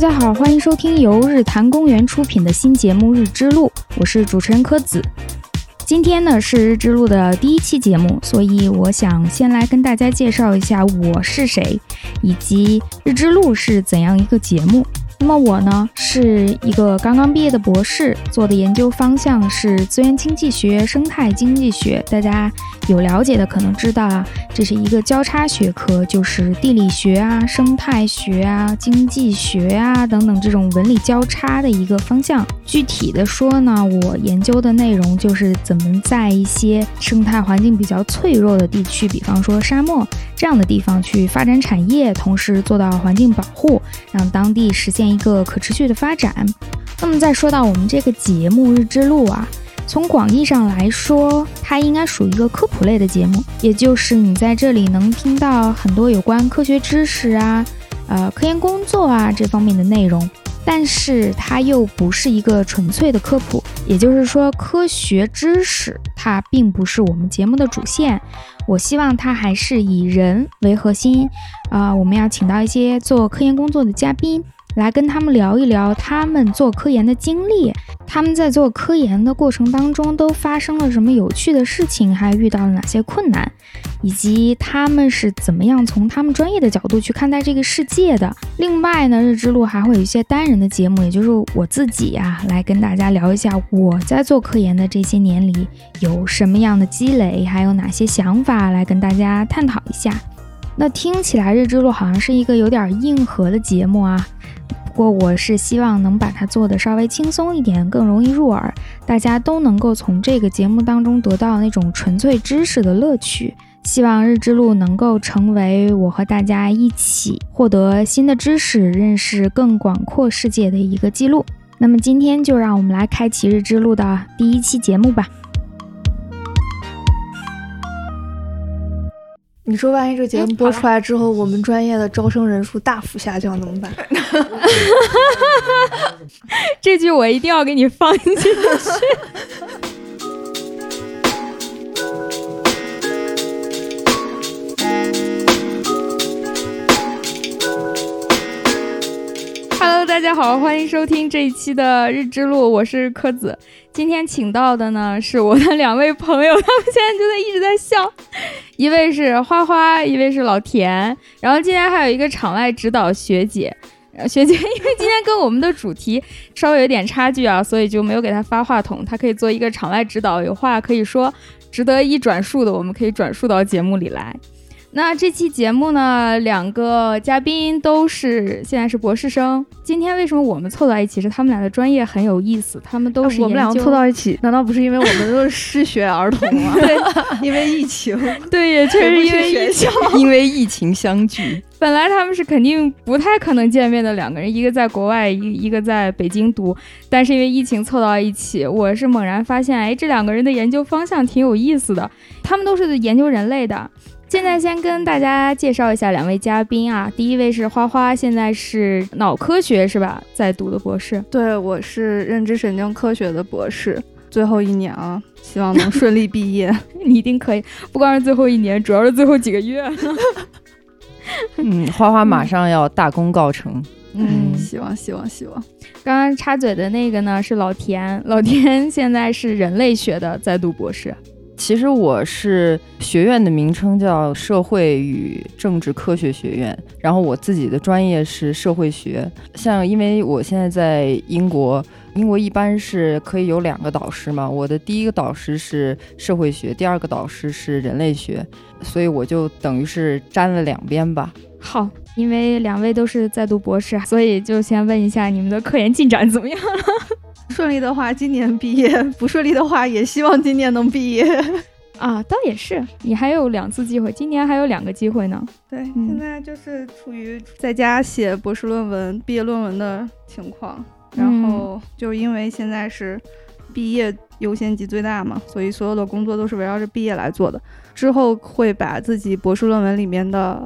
大家好，欢迎收听由日坛公园出品的新节目《日之路》，我是主持人柯子。今天呢是《日之路》的第一期节目，所以我想先来跟大家介绍一下我是谁，以及《日之路》是怎样一个节目。那么我呢是一个刚刚毕业的博士，做的研究方向是资源经济学、生态经济学。大家有了解的可能知道啊，这是一个交叉学科，就是地理学啊、生态学啊、经济学啊等等这种文理交叉的一个方向。具体的说呢，我研究的内容就是怎么在一些生态环境比较脆弱的地区，比方说沙漠这样的地方去发展产业，同时做到环境保护，让当地实现。一个可持续的发展。那么再说到我们这个节目《日之路》啊，从广义上来说，它应该属于一个科普类的节目，也就是你在这里能听到很多有关科学知识啊、呃科研工作啊这方面的内容。但是它又不是一个纯粹的科普，也就是说，科学知识它并不是我们节目的主线。我希望它还是以人为核心啊，我们要请到一些做科研工作的嘉宾。来跟他们聊一聊他们做科研的经历，他们在做科研的过程当中都发生了什么有趣的事情，还遇到了哪些困难，以及他们是怎么样从他们专业的角度去看待这个世界的。另外呢，日之路还会有一些单人的节目，也就是我自己呀，来跟大家聊一下我在做科研的这些年里有什么样的积累，还有哪些想法，来跟大家探讨一下。那听起来日之路好像是一个有点硬核的节目啊。不过我是希望能把它做的稍微轻松一点，更容易入耳，大家都能够从这个节目当中得到那种纯粹知识的乐趣。希望日之路能够成为我和大家一起获得新的知识、认识更广阔世界的一个记录。那么今天就让我们来开启日之路的第一期节目吧。你说，万一这节目播出来之后，我们专业的招生人数大幅下降怎么办？这句我一定要给你放进去。大家好，欢迎收听这一期的日之路，我是柯子。今天请到的呢是我的两位朋友，他们现在就在一直在笑。一位是花花，一位是老田，然后今天还有一个场外指导学姐，学姐 因为今天跟我们的主题稍微有点差距啊，所以就没有给她发话筒，她可以做一个场外指导，有话可以说，值得一转述的，我们可以转述到节目里来。那这期节目呢，两个嘉宾都是现在是博士生。今天为什么我们凑到一起？是他们俩的专业很有意思，他们都是我们两个凑到一起，难道不是因为我们都是失学儿童吗？对，因为疫情。对，也确实因为疫情，因为疫情相聚。本来他们是肯定不太可能见面的两个人，一个在国外，一一个在北京读，但是因为疫情凑到一起，我是猛然发现，哎，这两个人的研究方向挺有意思的。他们都是研究人类的。现在先跟大家介绍一下两位嘉宾啊，第一位是花花，现在是脑科学是吧，在读的博士。对，我是认知神经科学的博士，最后一年啊，希望能顺利毕业。你一定可以，不光是最后一年，主要是最后几个月。嗯，花花马上要大功告成。嗯，希望希望希望。刚刚插嘴的那个呢是老田，老田现在是人类学的，在读博士。其实我是学院的名称叫社会与政治科学学院，然后我自己的专业是社会学。像因为我现在在英国，英国一般是可以有两个导师嘛，我的第一个导师是社会学，第二个导师是人类学，所以我就等于是沾了两边吧。好，因为两位都是在读博士，所以就先问一下你们的科研进展怎么样了。顺利的话，今年毕业；不顺利的话，也希望今年能毕业。啊，倒也是，你还有两次机会，今年还有两个机会呢。对，现在就是处于在家写博士论文、毕业论文的情况。然后就因为现在是毕业优先级最大嘛，所以所有的工作都是围绕着毕业来做的。之后会把自己博士论文里面的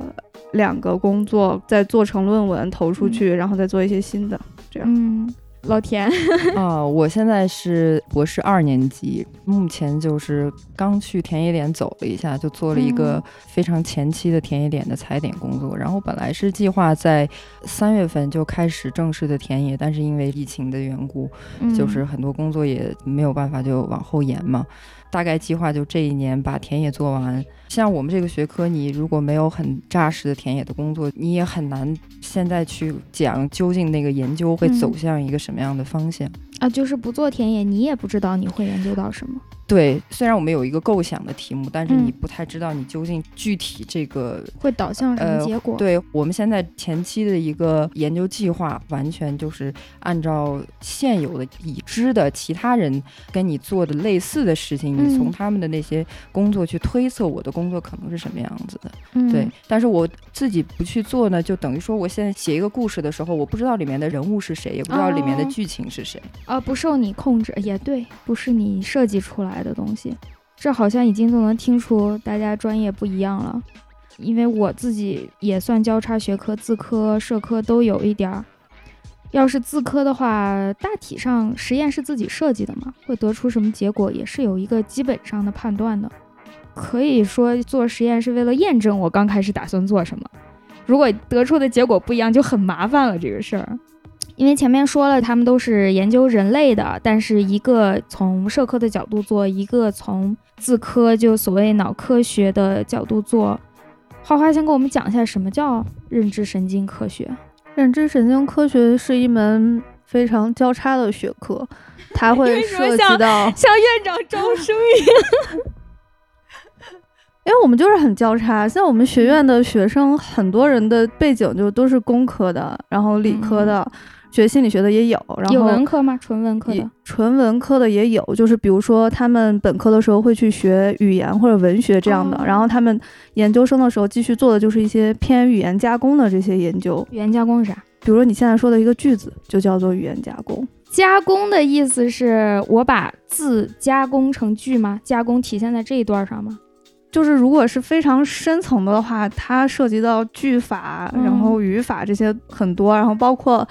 两个工作再做成论文投出去，然后再做一些新的。这样。嗯。老田。啊，我现在是博士二年级，目前就是刚去田野点走了一下，就做了一个非常前期的田野点的踩点工作。然后本来是计划在三月份就开始正式的田野，但是因为疫情的缘故，就是很多工作也没有办法就往后延嘛。大概计划就这一年把田野做完。像我们这个学科，你如果没有很扎实的田野的工作，你也很难现在去讲究竟那个研究会走向一个什么样的方向啊。就是不做田野，你也不知道你会研究到什么。对，虽然我们有一个构想的题目，但是你不太知道你究竟具体这个会导向什么结果。对我们现在前期的一个研究计划，完全就是按照现有的已知的其他人跟你做的类似的事情，你从他们的那些工作去推测我的工作可能是什么样子的。对，但是我自己不去做呢，就等于说我现在写一个故事的时候，我不知道里面的人物是谁，也不知道里面的剧情是谁。啊，不受你控制，也对，不是你设计出来。来的东西，这好像已经都能听出大家专业不一样了。因为我自己也算交叉学科，自科、社科都有一点儿。要是自科的话，大体上实验是自己设计的嘛，会得出什么结果也是有一个基本上的判断的。可以说做实验是为了验证我刚开始打算做什么。如果得出的结果不一样，就很麻烦了这个事儿。因为前面说了，他们都是研究人类的，但是一个从社科的角度做，一个从自科就所谓脑科学的角度做。花花先给我们讲一下什么叫认知神经科学。认知神经科学是一门非常交叉的学科，它 会涉及到像院长招生一样。因为我们就是很交叉，像我们学院的学生，很多人的背景就都是工科的，然后理科的。学心理学的也有，然后有文科吗？纯文科的，纯文科的也有。就是比如说，他们本科的时候会去学语言或者文学这样的，然后他们研究生的时候继续做的就是一些偏语言加工的这些研究。语言加工是啥？比如说你现在说的一个句子，就叫做语言加工。加工的意思是我把字加工成句吗？加工体现在这一段上吗？就是如果是非常深层的话，它涉及到句法，然后语法这些很多，然后包括。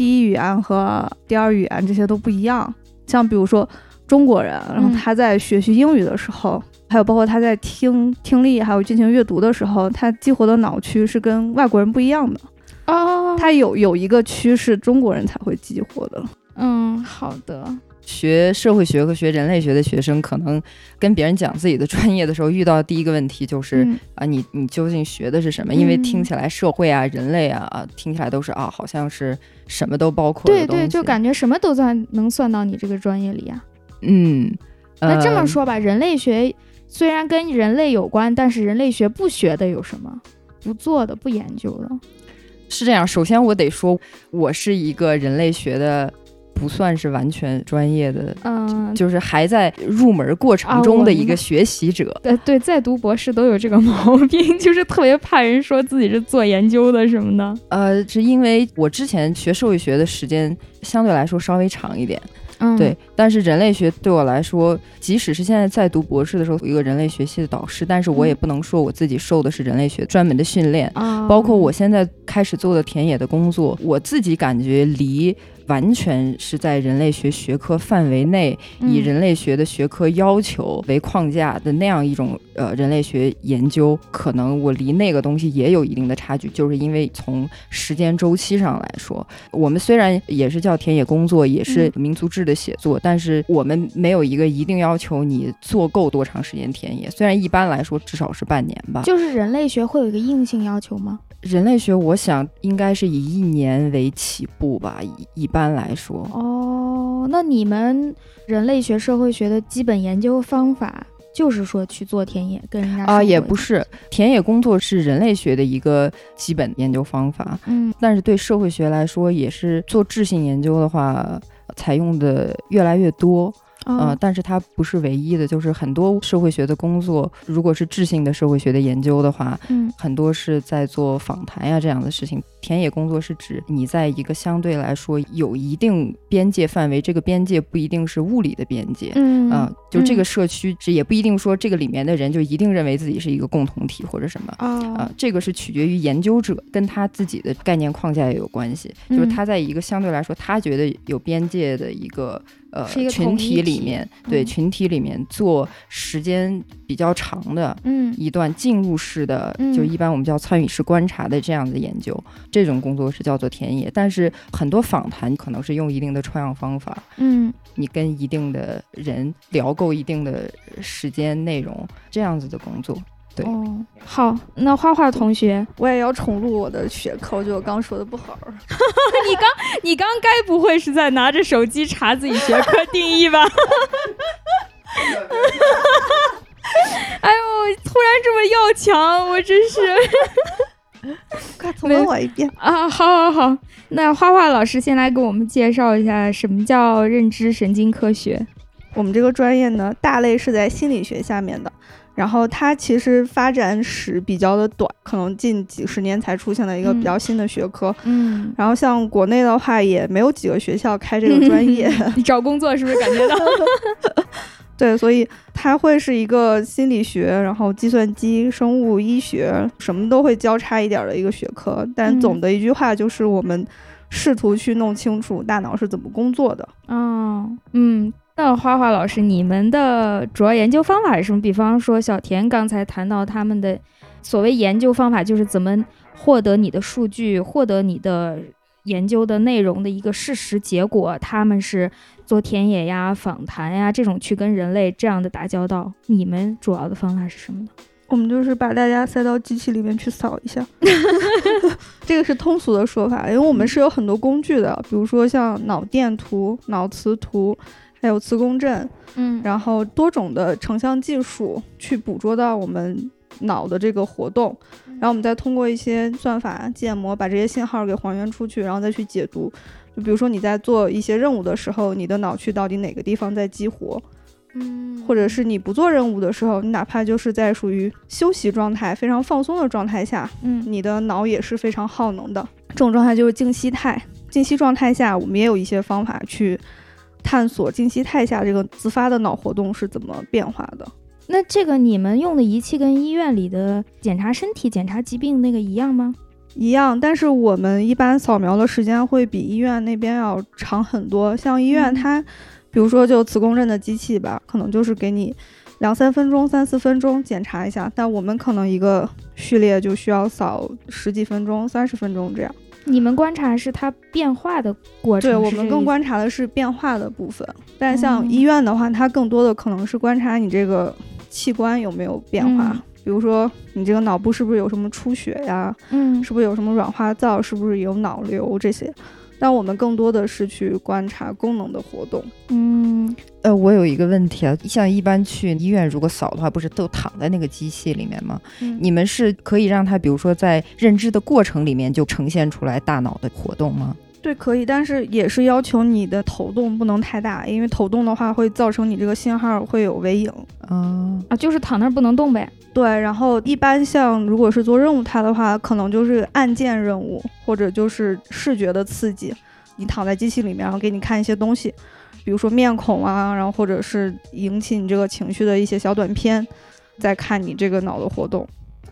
第一语言和第二语言这些都不一样，像比如说中国人，然后他在学习英语的时候，还有包括他在听听力还有进行阅读的时候，他激活的脑区是跟外国人不一样的哦，他有有一个区是中国人才会激活的。嗯，好的。学社会学和学人类学的学生，可能跟别人讲自己的专业的时候，遇到的第一个问题就是啊，你你究竟学的是什么？因为听起来社会啊、人类啊啊，听起来都是啊，好像是什么都包括。对对，就感觉什么都算能算到你这个专业里啊。嗯，那这么说吧，人类学虽然跟人类有关，但是人类学不学的有什么？不做的、不研究的？是这样。首先，我得说，我是一个人类学的。不算是完全专业的，嗯，就是还在入门过程中的一个学习者。对对，在读博士都有这个毛病，就是特别怕人说自己是做研究的什么的。呃，是因为我之前学社会学的时间相对来说稍微长一点。对，但是人类学对我来说，即使是现在在读博士的时候，有一个人类学系的导师，但是我也不能说我自己受的是人类学专门的训练。包括我现在开始做的田野的工作，我自己感觉离。完全是在人类学学科范围内，以人类学的学科要求为框架的那样一种呃人类学研究，可能我离那个东西也有一定的差距，就是因为从时间周期上来说，我们虽然也是叫田野工作，也是民族志的写作，但是我们没有一个一定要求你做够多长时间田野，虽然一般来说至少是半年吧。就是人类学会有一个硬性要求吗？人类学，我想应该是以一年为起步吧，一一般来说。哦，那你们人类学、社会学的基本研究方法，就是说去做田野，跟人家啊，也不是，田野工作是人类学的一个基本研究方法。嗯，但是对社会学来说，也是做质性研究的话，采用的越来越多。呃，但是它不是唯一的，就是很多社会学的工作，如果是质性的社会学的研究的话，嗯很多是在做访谈呀这样的事情。田野工作是指你在一个相对来说有一定边界范围，这个边界不一定是物理的边界。嗯啊、就这个嗯社区，这也不一定说这个里面的人就一定认为自己是一个共同体或者什么。啊、哦这个是取决于研究者跟他自己的概念框架也有关系，就是嗯他在一个相对来说他觉得有边界的一个呃群体里体面，对嗯群体里面做时间比较长的嗯一段进入式的，嗯就一般我们叫参与式观察的这样的研究，这种工作是叫做田野。但是很多访谈可能是用一定的抽样方法，嗯你跟一定的人聊够一定的时间内容，这样子的工作。对哦，好，那花花同学，我也要重录我的学科，我觉得我刚说的不好。你刚你刚该不会是在拿着手机查自己学科定义吧？哎呦，突然这么要强，我真是 快重温我一遍。啊！好好好，那花花老师先来给我们介绍一下什么叫认知神经科学。我们这个专业呢，大类是在心理学下面的，然后它其实发展史比较的短，可能近几十年才出现的一个比较新的学科。嗯，然后像国内的话，也没有几个学校开这个专业，你找工作是不是感觉到？对，所以它会是一个心理学，然后计算机、生物医学什么都会交叉一点儿的一个学科。但嗯总的一句话就是，我们试图去弄清楚大脑是怎么工作的。哦，嗯，那花花老师，你们的主要研究方法是什么？比方说小田刚才谈到他们的所谓研究方法，就是怎么获得你的数据，获得你的研究的内容的一个事实结果。他们是做田野呀、访谈呀这种去跟人类这样的打交道。你们主要的方法是什么呢？我们就是把大家塞到机器里面去扫一下，这个是通俗的说法，因为我们是有很多工具的，比如说像脑电图、脑磁图，还有磁共振，嗯然后多种的成像技术去捕捉到我们脑的这个活动，然后我们再通过一些算法建模把这些信号给还原出去，然后再去解读。就比如说你在做一些任务的时候，你的脑区到底哪个地方在激活，嗯或者是你不做任务的时候，你哪怕就是在属于休息状态、非常放松的状态下，嗯你的脑也是非常耗能的。这种状态就是静息态。静息状态下，我们也有一些方法去探索静息态下这个自发的脑活动是怎么变化的。那这个你们用的仪器跟医院里的检查身体、检查疾病那个一样吗？一样，但是我们一般扫描的时间会比医院那边要长很多。像医院嗯它，比如说就磁共振的机器吧，可能就是给你两三分钟、三四分钟检查一下，但我们可能一个序列就需要扫十几分钟、三十分钟这样。你们观察是它变化的过程，对我们更观察的是变化的部分，但像嗯医院的话，它更多的可能是观察你这个器官有没有变化。嗯比如说，你这个脑部是不是有什么出血呀？嗯是不是有什么软化灶？是不是有脑瘤这些？但我们更多的是去观察功能的活动。嗯呃，我有一个问题啊，像一般去医院如果扫的话，不是都躺在那个机器里面吗？嗯你们是可以让它，比如说在认知的过程里面就呈现出来大脑的活动吗？对，可以，但是也是要求你的头动不能太大，因为头动的话会造成你这个信号会有微影。嗯，啊，就是躺那儿不能动呗。对，然后一般像如果是做任务它的话，可能就是按键任务，或者就是视觉的刺激。你躺在机器里面，然后给你看一些东西，比如说面孔啊，然后或者是引起你这个情绪的一些小短片，在看你这个脑的活动。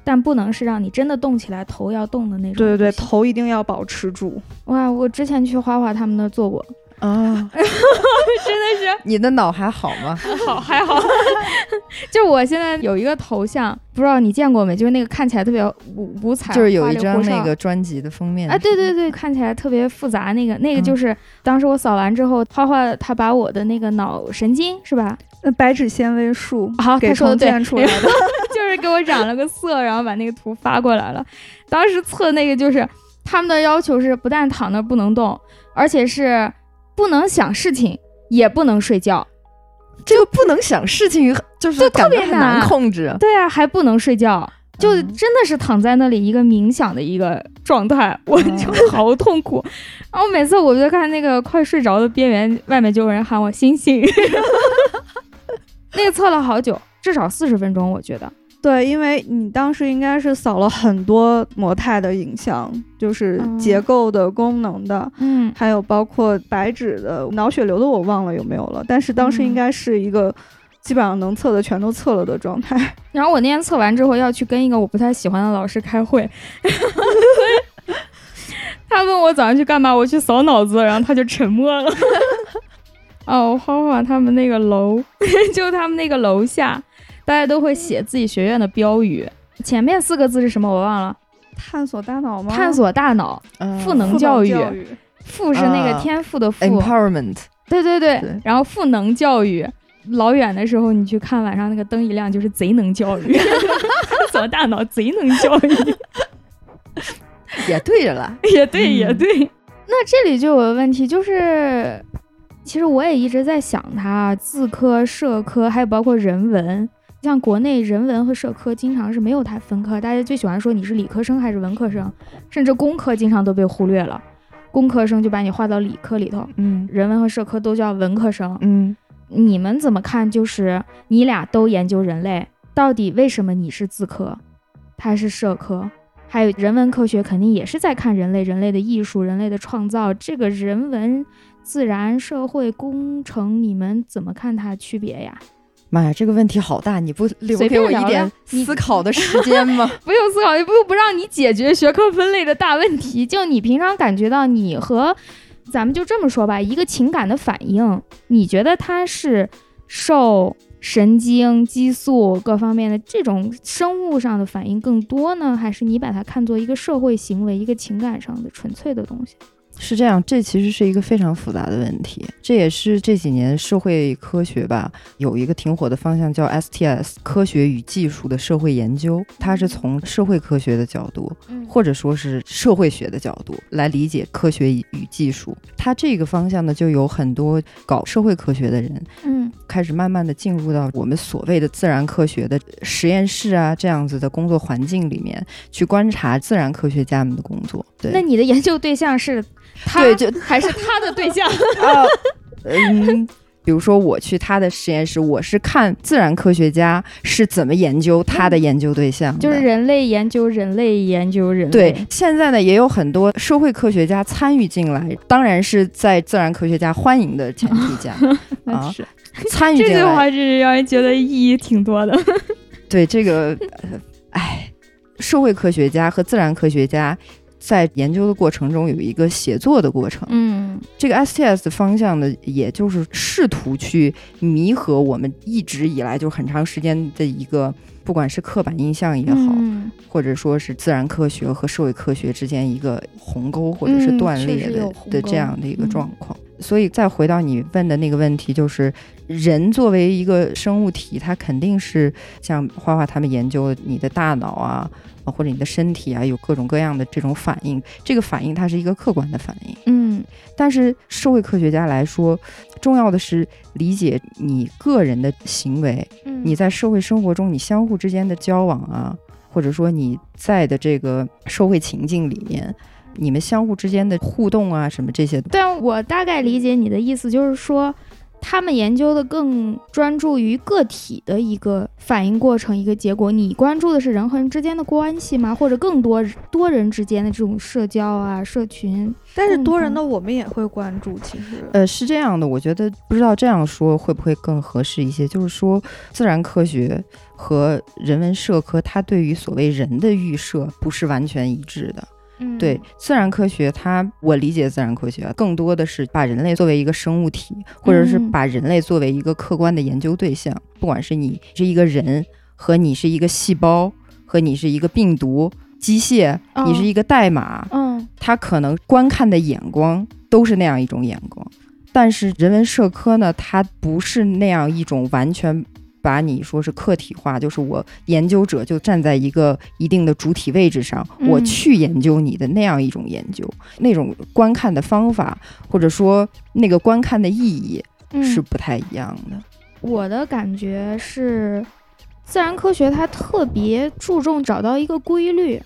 但不能是让你真的动起来，头要动的那种。对对对，头一定要保持住。哇，我之前去花花他们那儿做过，啊，真的是你的脑还好吗？好还好。就我现在有一个头像，不知道你见过没？就是那个看起来特别五五彩，就是有一张那个专辑的封面啊，对对对，看起来特别复杂。那个那个嗯就是、当时我扫完之后，花花他把我的那个脑神经是吧？那白质纤维束好，给重建出来的。就是给我染了个色，然后把那个图发过来了。当时测那个就是他们的要求是，不但躺那儿不能动，而且是不能想事情，也不能睡觉。这个不能想事情，就是特别感觉很难难控制。对啊，还不能睡觉，就嗯真的是躺在那里一个冥想的一个状态，我就好痛苦。然后每次我就看那个快睡着的边缘，外面就有人喊我醒醒。那个测了好久，至少四十分钟，我觉得。对，因为你当时应该是扫了很多模态的影像，就是结构的、功能的，嗯，还有包括白纸的、脑血流的，我忘了有没有了。但是当时应该是一个基本上能测的全都测了的状态。然后我那天测完之后要去跟一个我不太喜欢的老师开会，他问我早上去干嘛，我去扫脑子，然后他就沉默了。哦，花花他们那个楼，就他们那个楼下。大家都会写自己学院的标语，前面四个字是什么？我忘了。探索大脑吗？探索大脑，赋能教育。赋是那个天赋的赋。Empowerment。对对对。然后赋能教育，老远的时候你去看，晚上那个灯一亮，就是贼能教育。探索大脑，贼能教育。也对着了。也对，也对。那这里就有个问题，就是，其实我也一直在想，它自科、社科，还有包括人文。像国内人文和社科经常是没有太分科，大家最喜欢说你是理科生还是文科生，甚至工科经常都被忽略了，工科生就把你划到理科里头，嗯，人文和社科都叫文科生，嗯，你们怎么看？就是你俩都研究人类，到底为什么你是自科，他是社科？还有人文科学肯定也是在看人类，人类的艺术，人类的创造，这个人文、自然、社会、工程，你们怎么看它区别呀？妈呀，这个问题好大！你不留给我一点思考的时间吗？不用思考，又不不让你解决学科分类的大问题。就你平常感觉到你和，咱们就这么说吧，一个情感的反应，你觉得它是受神经激素各方面的这种生物上的反应更多呢，还是你把它看作一个社会行为、一个情感上的纯粹的东西？是这样，这其实是一个非常复杂的问题。这也是这几年社会科学吧有一个挺火的方向，叫 STS 科学与技术的社会研究。它是从社会科学的角度，或者说是社会学的角度来理解科学与技术。它这个方向呢，就有很多搞社会科学的人，嗯，开始慢慢的进入到我们所谓的自然科学的实验室啊这样子的工作环境里面去观察自然科学家们的工作。对，那你的研究对象是 他？对，就还是他的对象啊，嗯，比如说我去他的实验室，我是看自然科学家是怎么研究他的研究对象，就是人类研究人类研究人。对，现在呢也有很多社会科学家参与进来，当然是在自然科学家欢迎的前提下 啊，参与进来。这句话是让人觉得意义挺多的。对这个，哎，社会科学家和自然科学家。在研究的过程中有一个写作的过程，嗯，这个 STS 方向呢，也就是试图去弥合我们一直以来就很长时间的一个，不管是刻板印象也好，或者说是自然科学和社会科学之间一个鸿沟或者是断裂的的这样的一个状况。所以再回到你问的那个问题，就是人作为一个生物体，它肯定是像花花他们研究你的大脑啊。或者你的身体啊，有各种各样的这种反应，这个反应它是一个客观的反应。嗯，但是社会科学家来说，重要的是理解你个人的行为，你在社会生活中你相互之间的交往啊，或者说你在的这个社会情境里面，你们相互之间的互动啊，什么这些。但我大概理解你的意思，就是说。他们研究的更专注于个体的一个反应过程、一个结果。你关注的是人和人之间的关系吗？或者更多多人之间的这种社交啊、社群？但是多人的我们也会关注。其实，呃，是这样的，我觉得不知道这样说会不会更合适一些。就是说，自然科学和人文社科，它对于所谓人的预设不是完全一致的。对自然科学，它我理解自然科学更多的是把人类作为一个生物体，或者是把人类作为一个客观的研究对象。不管是你是一个人，和你是一个细胞，和你是一个病毒、机械，你是一个代码，嗯，它可能观看的眼光都是那样一种眼光。但是人文社科呢，它不是那样一种完全。把你说是客体化，就是我研究者就站在一个一定的主体位置上，我去研究你的那样一种研究，那种观看的方法或者说那个观看的意义是不太一样的。我的感觉是，自然科学它特别注重找到一个规律，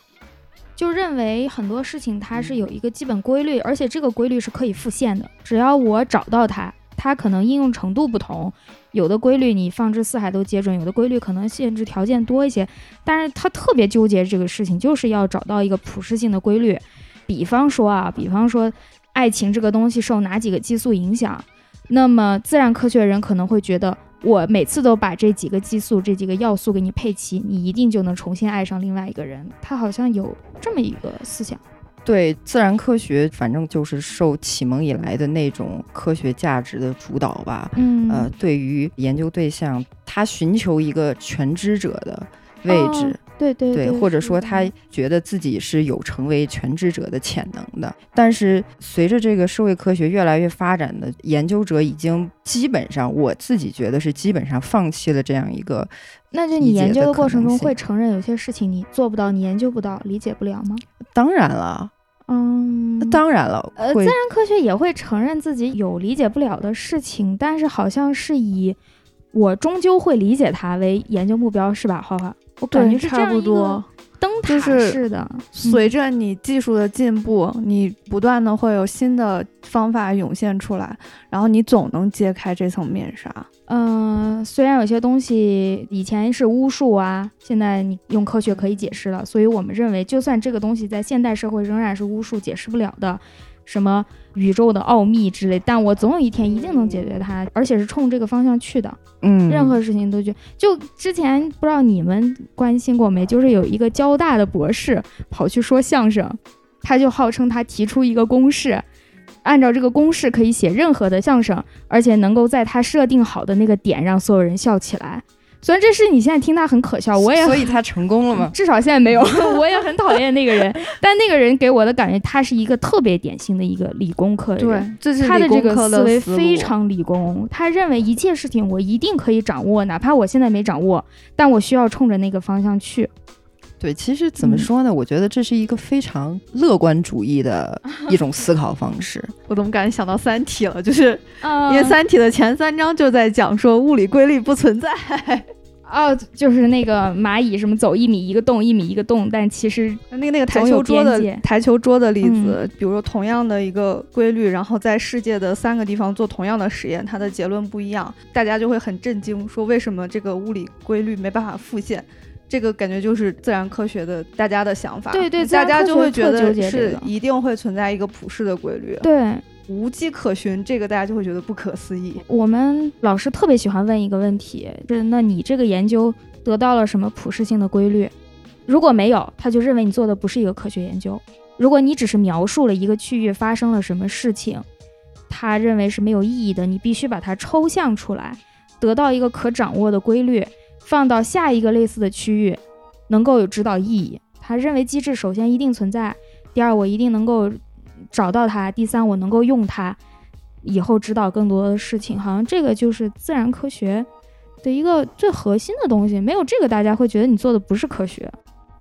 就认为很多事情它是有一个基本规律，而且这个规律是可以复现的，只要我找到它。它可能应用程度不同，有的规律你放之四海都皆准，有的规律可能限制条件多一些。但是他特别纠结这个事情，就是要找到一个普适性的规律。比方说啊，比方说爱情这个东西受哪几个激素影响？那么自然科学人可能会觉得，我每次都把这几个激素、这几个要素给你配齐，你一定就能重新爱上另外一个人。他好像有这么一个思想。对自然科学，反正就是受启蒙以来的那种科学价值的主导吧。嗯，呃，对于研究对象，他寻求一个全知者的位置。对对对，或者说他觉得自己是有成为全知者的潜能的，但是随着这个社会科学越来越发展的研究者已经基本上，我自己觉得是基本上放弃了这样一个。那就你研究的过程中会承认有些事情你做不到，你研究不到，理解不了吗？当然了，嗯，当然了，呃，自然科学也会承认自己有理解不了的事情，但是好像是以我终究会理解它为研究目标，是吧？花花。我感觉差不多，灯塔式的。随着你技术的进步，你不断的会有新的方法涌现出来，然后你总能揭开这层面纱。嗯，虽然有些东西以前是巫术啊，现在你用科学可以解释了，所以我们认为，就算这个东西在现代社会仍然是巫术解释不了的。什么宇宙的奥秘之类，但我总有一天一定能解决它，而且是冲这个方向去的。嗯，任何事情都去就之前不知道你们关心过没？就是有一个交大的博士跑去说相声，他就号称他提出一个公式，按照这个公式可以写任何的相声，而且能够在他设定好的那个点让所有人笑起来。虽然这事你现在听他很可笑，我也所以他成功了吗？至少现在没有，我也很讨厌那个人。但那个人给我的感觉，他是一个特别典型的一个理工科的人。对，他的这个思维非常理工。他认为一切事情我一定可以掌握，哪怕我现在没掌握，但我需要冲着那个方向去。对，其实怎么说呢？我觉得这是一个非常乐观主义的 一种思考方式。我怎么感觉想到《三体》了？就是因为《三体》的前三章就在讲说物理规律不存在。哦，就是那个蚂蚁什么走一米一个洞，一米一个洞，但其实那个那个台球桌的台球桌的例子，比如说同样的一个规律，然后在世界的三个地方做同样的实验，它的结论不一样，大家就会很震惊，说为什么这个物理规律没办法复现？这个感觉就是自然科学的大家的想法，对对，大家就会觉得是一定会存在一个普世的规律，对。无迹可寻，这个大家就会觉得不可思议。我们老师特别喜欢问一个问题，是那你这个研究得到了什么普适性的规律？如果没有，他就认为你做的不是一个科学研究。如果你只是描述了一个区域发生了什么事情，他认为是没有意义的。你必须把它抽象出来，得到一个可掌握的规律，放到下一个类似的区域，能够有指导意义。他认为机制首先一定存在，第二我一定能够。找到它，第三，我能够用它，以后指导更多的事情，好像这个就是自然科学的一个最核心的东西。没有这个，大家会觉得你做的不是科学。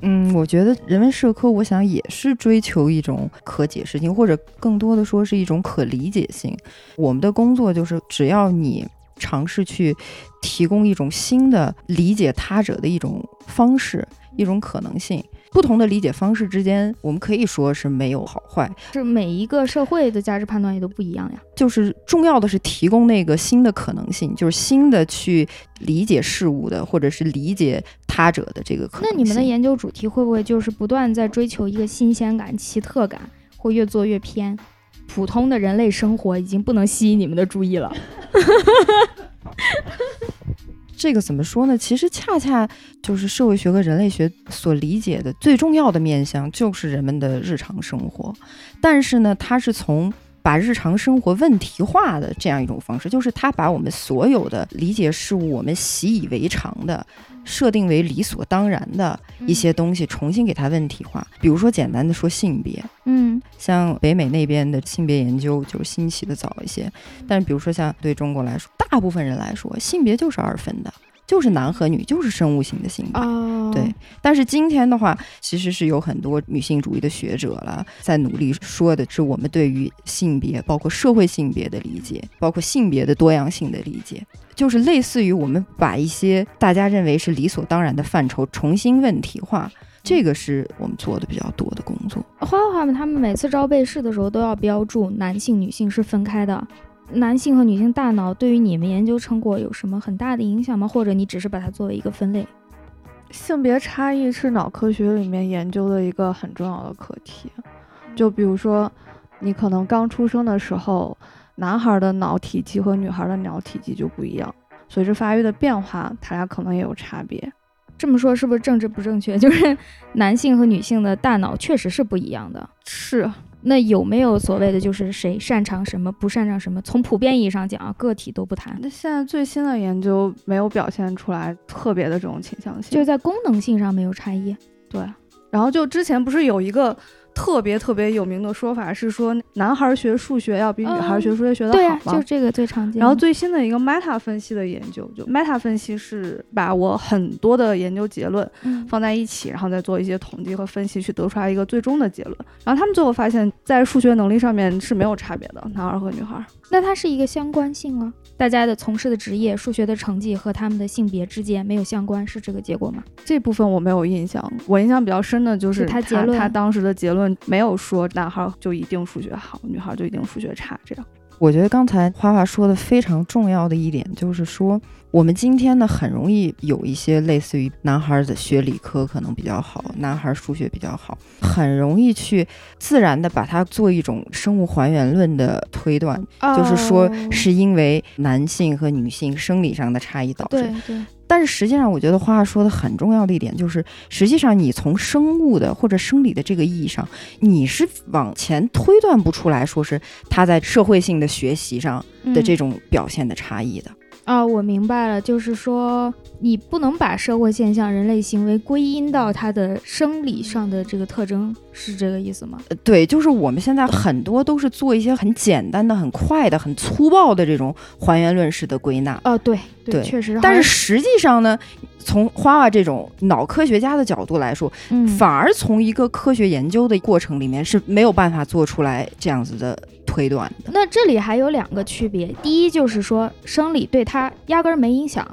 嗯，我觉得人文社科，我想也是追求一种可解释性，或者更多的说是一种可理解性。我们的工作就是，只要你尝试去提供一种新的理解他者的一种方式，一种可能性。不同的理解方式之间，我们可以说是没有好坏，是每一个社会的价值判断也都不一样呀。就是重要的是提供那个新的可能性，就是新的去理解事物的，或者是理解他者的这个可能。那你们的研究主题会不会就是不断在追求一个新鲜感、奇特感，会越做越偏？普通的人类生活已经不能吸引你们的注意了。这个怎么说呢？其实恰恰就是社会学和人类学所理解的最重要的面向，就是人们的日常生活。但是呢，它是从把日常生活问题化的这样一种方式，就是它把我们所有的理解事物，我们习以为常的。设定为理所当然的一些东西，重新给它问题化。比如说，简单的说性别，嗯，像北美那边的性别研究就是兴起的早一些。但是，比如说像对中国来说，大部分人来说，性别就是二分的。就是男和女，就是生物性的性别。对，但是今天的话，其实是有很多女性主义的学者了，在努力说的是我们对于性别，包括社会性别的理解，包括性别的多样性的理解，就是类似于我们把一些大家认为是理所当然的范畴重新问题化，这个是我们做的比较多的工作。花花们他们每次招被试的时候都要标注男性、女性是分开的。男性和女性大脑对于你们研究成果有什么很大的影响吗？或者你只是把它作为一个分类？性别差异是脑科学里面研究的一个很重要的课题。就比如说，你可能刚出生的时候，男孩的脑体积和女孩的脑体积就不一样，随着发育的变化，他俩可能也有差别。这么说是不是政治不正确？就是男性和女性的大脑确实是不一样的。是。那有没有所谓的就是谁擅长什么，不擅长什么？从普遍意义上讲啊，个体都不谈。那现在最新的研究没有表现出来特别的这种倾向性，就在功能性上没有差异。对，然后就之前不是有一个。特别特别有名的说法是说，男孩学数学要比女孩学数学学得好吗？就这个最常见。然后最新的一个 Meta 分析的研究，就 Meta 分析是把我很多的研究结论放在一起，然后再做一些统计和分析，去得出来一个最终的结论。然后他们最后发现，在数学能力上面是没有差别的，男孩和女孩。那它是一个相关性啊？大家的从事的职业、数学的成绩和他们的性别之间没有相关，是这个结果吗？这部分我没有印象，我印象比较深的就是他结论，他当时的结论没有说男孩就一定数学好，女孩就一定数学差这样。我觉得刚才花花说的非常重要的一点就是说，我们今天呢很容易有一些类似于男孩的学理科可能比较好，男孩数学比较好，很容易去自然的把它做一种生物还原论的推断，就是说是因为男性和女性生理上的差异导致。对对。但是实际上，我觉得花花说的很重要的一点就是，实际上你从生物的或者生理的这个意义上，你是往前推断不出来说是他在社会性的学习上的这种表现的差异的。啊，我明白了，就是说你不能把社会现象、人类行为归因到它的生理上的这个特征，是这个意思吗？对，就是我们现在很多都是做一些很简单的、很快的、很粗暴的这种还原论式的归纳。哦，对对，确实。但是实际上呢，从花花这种脑科学家的角度来说，反而从一个科学研究的过程里面是没有办法做出来这样子的。推断的那这里还有两个区别，第一就是说生理对它压根儿没影响，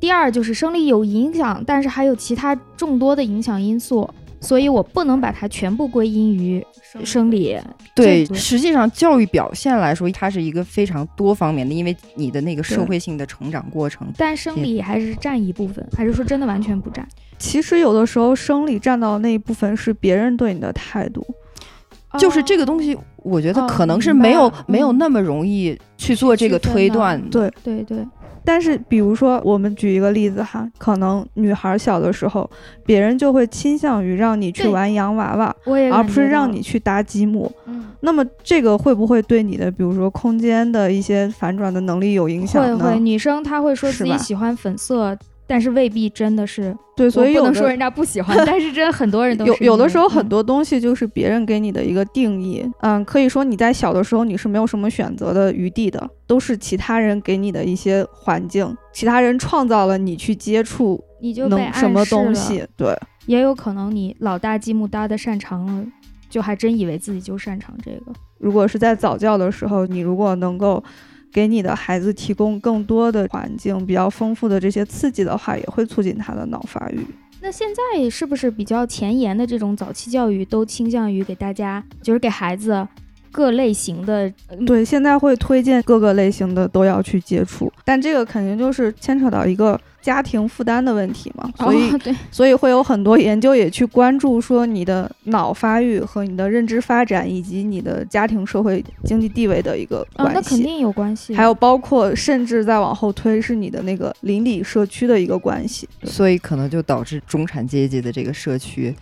第二就是生理有影响，但是还有其他众多的影响因素，所以我不能把它全部归因于生理。对，实际上教育表现来说，它是一个非常多方面的，因为你的那个社会性的成长过程。但生理还是占一部分，还是说真的完全不占？其实有的时候生理占到那一部分是别人对你的态度。就是这个东西，我觉得可能是没有没有那么容易去做这个推断。对对对。但是比如说，我们举一个例子哈，可能女孩小的时候，别人就会倾向于让你去玩洋娃娃，而不是让你去搭积木。嗯。那么这个会不会对你的，比如说空间的一些反转的能力有影响呢？会会。女生她会说自己喜欢粉色。但是未必真的是对，所以不能说人家不喜欢。但是真的很多人都有有的时候很多东西就是别人给你的一个定义。嗯，可以说你在小的时候你是没有什么选择的余地的，都是其他人给你的一些环境，其他人创造了你去接触，你就能什么东西。对，也有可能你老大积木搭的擅长了，就还真以为自己就擅长这个。如果是在早教的时候，你如果能够。给你的孩子提供更多的环境，比较丰富的这些刺激的话，也会促进他的脑发育。那现在是不是比较前沿的这种早期教育，都倾向于给大家，就是给孩子各类型的？对，现在会推荐各个类型的都要去接触，但这个肯定就是牵扯到一个。家庭负担的问题嘛，所以所以会有很多研究也去关注说你的脑发育和你的认知发展以及你的家庭社会经济地位的一个关系。那肯定有关系。还有包括甚至再往后推是你的那个邻里社区的一个关系。所以可能就导致中产阶级的这个社区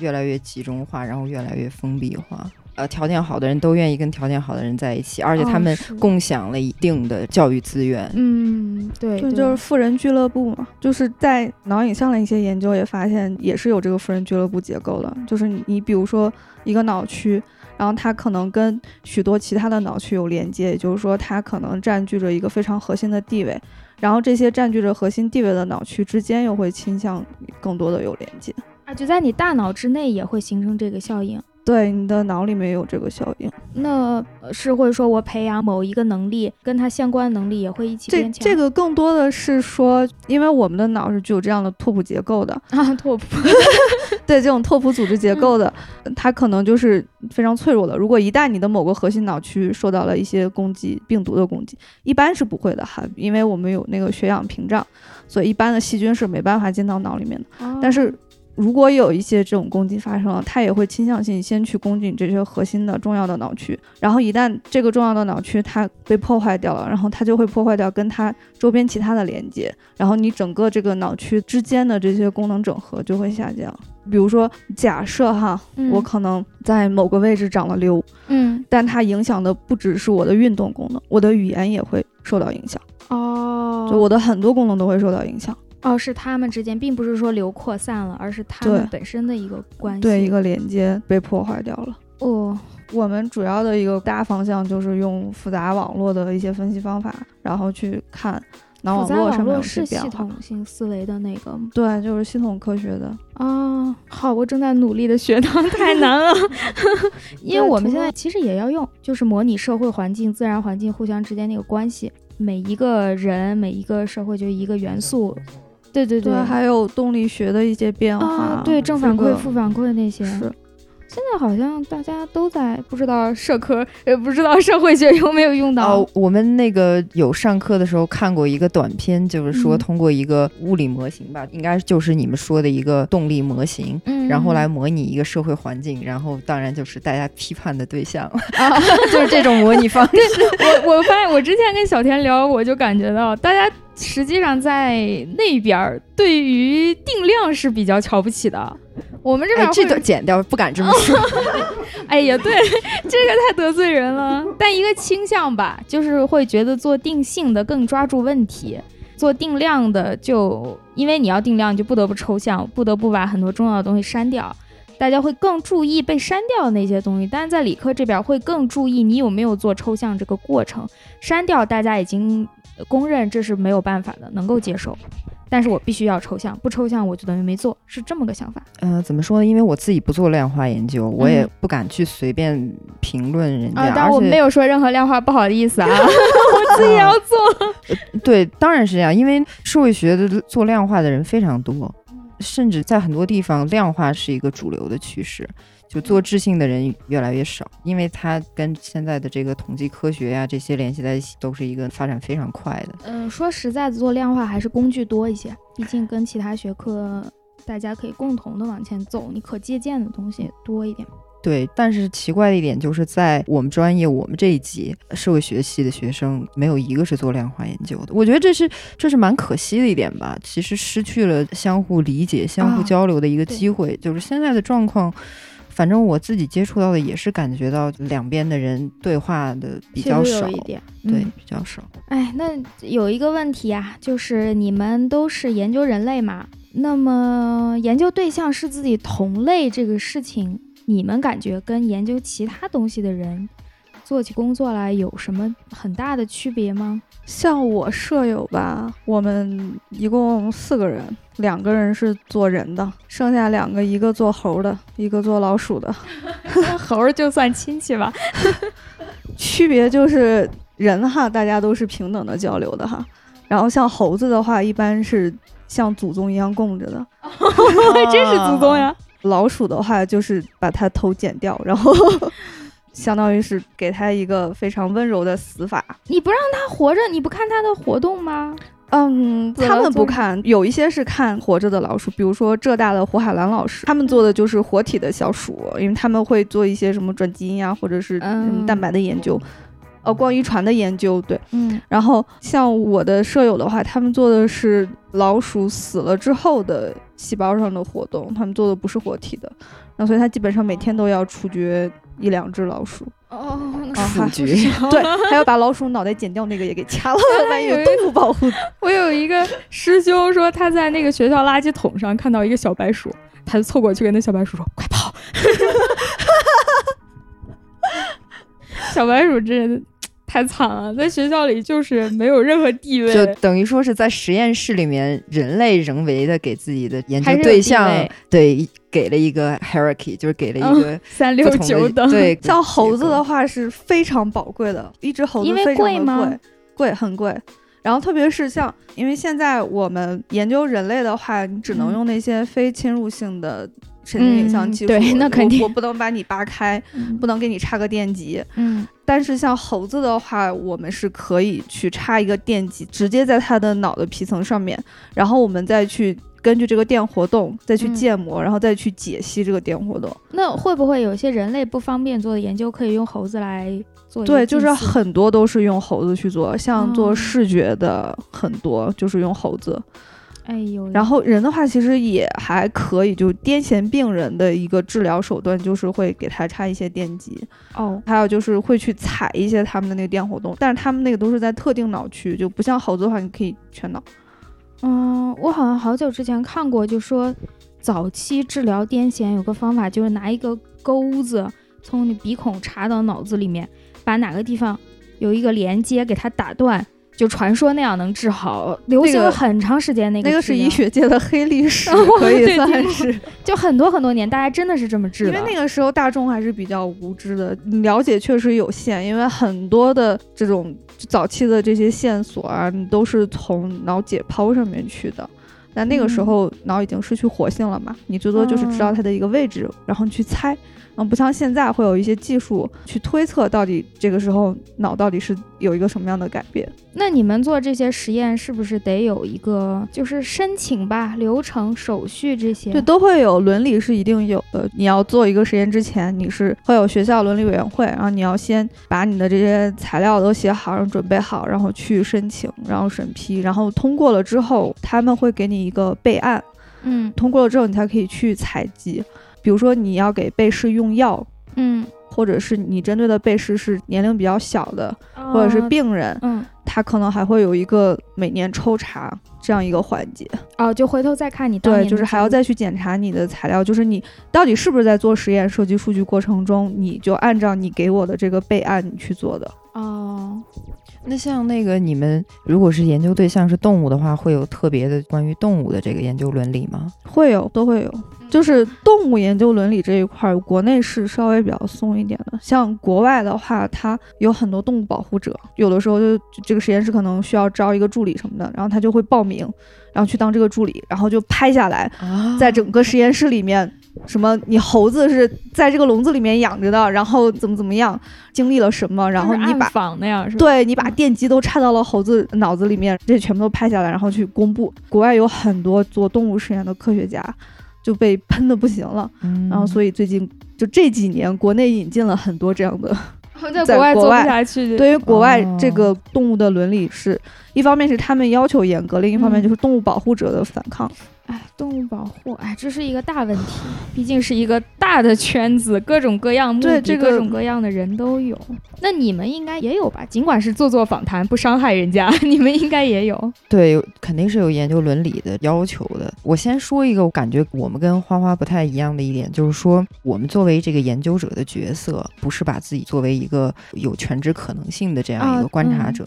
越来越集中化，然后越来越封闭化。呃，条件好的人都愿意跟条件好的人在一起，而且他们共享了一定的教育资源。嗯，对，就就是富人俱乐部嘛。就是在脑影像的一些研究也发现，也是有这个富人俱乐部结构的。就是你比如说一个脑区，然后它可能跟许多其他的脑区有连接，也就是说它可能占据着一个非常核心的地位。然后这些占据着核心地位的脑区之间又会倾向更多的有连接啊，就在你大脑之内也会形成这个效应。对你的脑里面有这个效应，那是会说我培养某一个能力，跟它相关的能力也会一起变强。这这个更多的是说，因为我们的脑是具有这样的拓扑结构的 啊，拓扑。对这种拓扑组织结构的，它可能就是非常脆弱的。如果一旦你的某个核心脑区受到了一些攻击，病毒的攻击，一般是不会的哈，因为我们有那个血氧屏障，所以一般的细菌是没办法进到脑里面的。但是如果有一些这种攻击发生了，它也会倾向性先去攻击你这些核心的重要的脑区，然后一旦这个重要的脑区它被破坏掉了，然后它就会破坏掉跟它周边其他的连接，然后你整个这个脑区之间的这些功能整合就会下降。比如说，假设哈，我可能在某个位置长了瘤，嗯，但它影响的不只是我的运动功能，我的语言也会受到影响。哦，就我的很多功能都会受到影响。哦，是他们之间，并不是说流扩散了，而是他们本身的一个关系，对一个连接被破坏掉了。哦，我们主要的一个大方向就是用复杂网络的一些分析方法，然后去看脑网络上面有是系统性思维的那个，对，就是系统科学的。啊，好，我正在努力的学它，太难了。因为我们现在其实也要用，就是模拟社会环境、自然环境互相之间那个关系，每一个人、每一个社会就一个元素。对对对，还有动力学的一些变化，对正反馈、负反馈那些。是，现在好像大家都在不知道社科，也不知道社会学有没有用到。哦，我们那个有上课的时候看过一个短片，就是说通过一个物理模型吧，应该就是你们说的一个动力模型，然后来模拟一个社会环境，然后当然就是大家批判的对象，就是这种模拟方式。我我发现我之前跟小田聊，我就感觉到大家。实际上，在那边对于定量是比较瞧不起的。我们这边这段剪掉，不敢这么说。哎呀，对，这个太得罪人了。但一个倾向吧，就是会觉得做定性的更抓住问题，做定量的就因为你要定量，就不得不抽象，不得不把很多重要的东西删掉。大家会更注意被删掉的那些东西，但是在理科这边会更注意你有没有做抽象这个过程。删掉，大家已经。公认这是没有办法的，能够接受，但是我必须要抽象，不抽象我就等于没做，是这么个想法。嗯，怎么说呢？因为我自己不做量化研究，我也不敢去随便评论人家。但我没有说任何量化不好的意思啊，我自己要做。对，当然是这样，因为社会学的做量化的人非常多，甚至在很多地方量化是一个主流的趋势。就做质性的人越来越少，因为它跟现在的这个统计科学呀这些联系在一起，都是一个发展非常快的。嗯，说实在的，做量化还是工具多一些，毕竟跟其他学科大家可以共同的往前走，你可借鉴的东西多一点。对，但是奇怪的一点就是在我们专业，我们这一级社会学系的学生没有一个是做量化研究的，我觉得这是这是蛮可惜的一点吧。其实失去了相互理解、相互交流的一个机会，就是现在的状况。反正我自己接触到的也是感觉到两边的人对话的比较少一点，对，比较少。哎，那有一个问题啊，就是你们都是研究人类嘛，那么研究对象是自己同类这个事情，你们感觉跟研究其他东西的人做起工作来有什么很大的区别吗？像我舍友吧，我们一共四个人，两个人是做人的，剩下两个，一个做猴的，一个做老鼠的。猴就算亲戚吧，区别就是人哈，大家都是平等的交流的哈。然后像猴子的话，一般是像祖宗一样供着的，真是祖宗呀。老鼠的话，就是把它头剪掉，然后。相当于是给他一个非常温柔的死法。你不让他活着，你不看他的活动吗？嗯，他们不看，有一些是看活着的老鼠，比如说浙大的胡海兰老师，他们做的就是活体的小鼠，因为他们会做一些什么转基因啊，或者是什么蛋白的研究，呃，光遗传的研究。对，嗯。然后像我的舍友的话，他们做的是老鼠死了之后的细胞上的活动，他们做的不是活体的，那所以他基本上每天都要处决。一两只老鼠哦，处决 对，还要把老鼠脑袋剪掉，那个也给掐了，万一有动物保护。我有一个师兄说他在那个学校垃圾桶上看到一个小白鼠，他就凑过去跟那小白鼠说：“快跑！”小白鼠真。太惨了，在学校里就是没有任何地位，就等于说是在实验室里面，人类人为的给自己的研究对象对给了一个 hierarchy，就是给了一个三六九等。对，像猴子的话是非常宝贵的，一只猴子非常贵吗？贵，很贵。然后特别是像，因为现在我们研究人类的话，你只能用那些非侵入性的。神经影像技术，对，那肯定我不能把你扒开，不能给你插个电极。嗯，但是像猴子的话，我们是可以去插一个电极，直接在它的脑的皮层上面，然后我们再去。根据这个电活动再去建模，然后再去解析这个电活动。那会不会有些人类不方便做的研究，可以用猴子来做？对，就是很多都是用猴子去做，像做视觉的很多就是用猴子。哎呦，然后人的话其实也还可以，就癫痫病人的一个治疗手段就是会给他插一些电极。哦，还有就是会去采一些他们的那个电活动，但是他们那个都是在特定脑区，就不像猴子的话，你可以全脑。嗯，我好像好久之前看过，就说早期治疗癫痫有个方法，就是拿一个钩子从你鼻孔插到脑子里面，把哪个地方有一个连接给它打断。就传说那样能治好，流行了很长时间。那个那个是医学界的黑历史，可以算是。就很多很多年，大家真的是这么治的。因为那个时候大众还是比较无知的，了解确实有限。因为很多的这种早期的这些线索啊，都是从脑解剖上面去的。但那个时候脑已经失去活性了嘛，你最多就是知道它的一个位置，然后去猜。嗯，不像现在会有一些技术去推测到底这个时候脑到底是有一个什么样的改变。那你们做这些实验是不是得有一个就是申请吧、流程、手续这些？对，都会有，伦理是一定有的。你要做一个实验之前，你是会有学校伦理委员会，然后你要先把你的这些材料都写好，然后准备好，然后去申请，然后审批，然后通过了之后，他们会给你一个备案。嗯，通过了之后，你才可以去采集。比如说你要给被试用药，嗯，或者是你针对的被试是年龄比较小的，或者是病人，嗯，他可能还会有一个每年抽查这样一个环节。哦，就回头再看你对，就是还要再去检查你的材料，就是你到底是不是在做实验、收集数据过程中，你就按照你给我的这个备案你去做的。哦，那像那个你们如果是研究对象是动物的话，会有特别的关于动物的这个研究伦理吗？会有，都会有。就是动物研究伦理这一块，国内是稍微比较松一点的。像国外的话，它有很多动物保护者，有的时候就这个实验室可能需要招一个助理什么的，然后他就会报名，然后去当这个助理，然后就拍下来，在整个实验室里面，什么你猴子是在这个笼子里面养着的，然后怎么怎么样，经历了什么，然后你把仿那样是吧？对你把电击都插到了猴子脑子里面，这些全部都拍下来，然后去公布。国外有很多做动物实验的科学家。就被喷的不行了，然后所以最近就这几年，国内引进了很多这样的，在国外做不下去。对于国外这个动物的伦理是一方面是他们要求严格，另一方面就是动物保护者的反抗。哎，动物保护，哎，这是一个大问题，毕竟是一个大的圈子，各种各样目的、各种各样的人都有。那你们应该也有吧？尽管是做做访谈，不伤害人家，你们应该也有。对，肯定是有研究伦理的要求的。我先说一个，我感觉我们跟花花不太一样的一点，就是说，我们作为这个研究者的角色，不是把自己作为一个有全职可能性的这样一个观察者。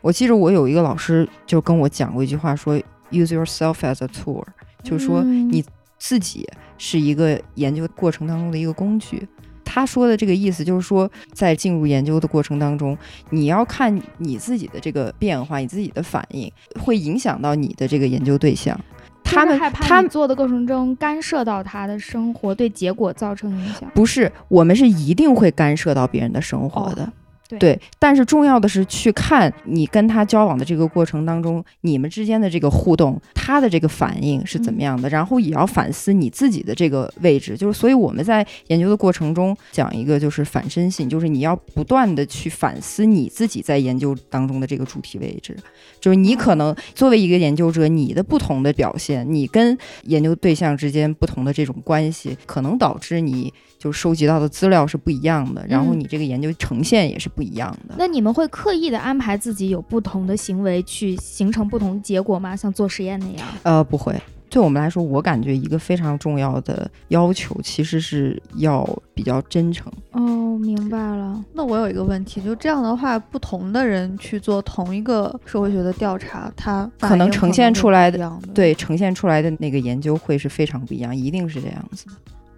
我记得我有一个老师就跟我讲过一句话，说 “use yourself as a tool”。就是说，你自己是一个研究过程当中的一个工具。他说的这个意思就是说，在进入研究的过程当中，你要看你自己的这个变化，你自己的反应会影响到你的这个研究对象。他们害怕你做的过程中干涉到他的生活，对结果造成影响。不是，我们是一定会干涉到别人的生活的。对，但是重要的是去看你跟他交往的这个过程当中，你们之间的这个互动，他的这个反应是怎么样的，然后也要反思你自己的这个位置。就是，所以我们在研究的过程中讲一个就是反身性，就是你要不断的去反思你自己在研究当中的这个主体位置。就是你可能作为一个研究者，你的不同的表现，你跟研究对象之间不同的这种关系，可能导致你。就收集到的资料是不一样的，然后你这个研究呈现也是不一样的。那你们会刻意的安排自己有不同的行为去形成不同结果吗？像做实验那样？呃，不会。对我们来说，我感觉一个非常重要的要求，其实是要比较真诚。哦，明白了。那我有一个问题，就这样的话，不同的人去做同一个社会学的调查，他可能呈现出来的对呈现出来的那个研究会是非常不一样，一定是这样子。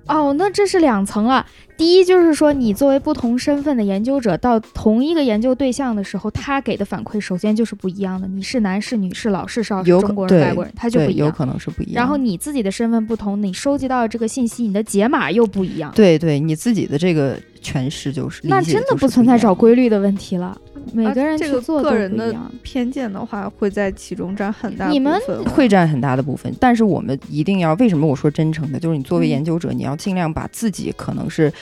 哦，那这是两层啊。第一就是说，你作为不同身份的研究者，到同一个研究对象的时候，他给的反馈首先就是不一样的。你是男是女是老是少是中国人外国人，他就不一样。有可能是不一样。然后你自己的身份不同，你收集到的这个信息，你的解码又不一样。对对，你自己的这个诠释就是。那真的不存在找规律的问题了。每个人这个个人的偏见的话，会在其中占很大。你们会占很大的部分，但是我们一定要为什么我说真诚的？就是你作为研究者，你要尽量把自己可能是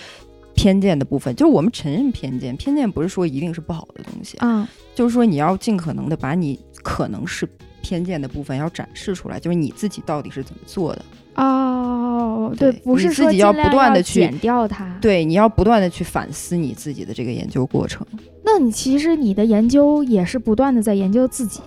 偏见的部分，就是我们承认偏见，偏见不是说一定是不好的东西嗯，就是说你要尽可能的把你可能是偏见的部分要展示出来，就是你自己到底是怎么做的。哦，对，不是自己要不断的去减掉它，对，你要不断的去反思你自己的这个研究过程。那你其实你的研究也是不断的在研究自己，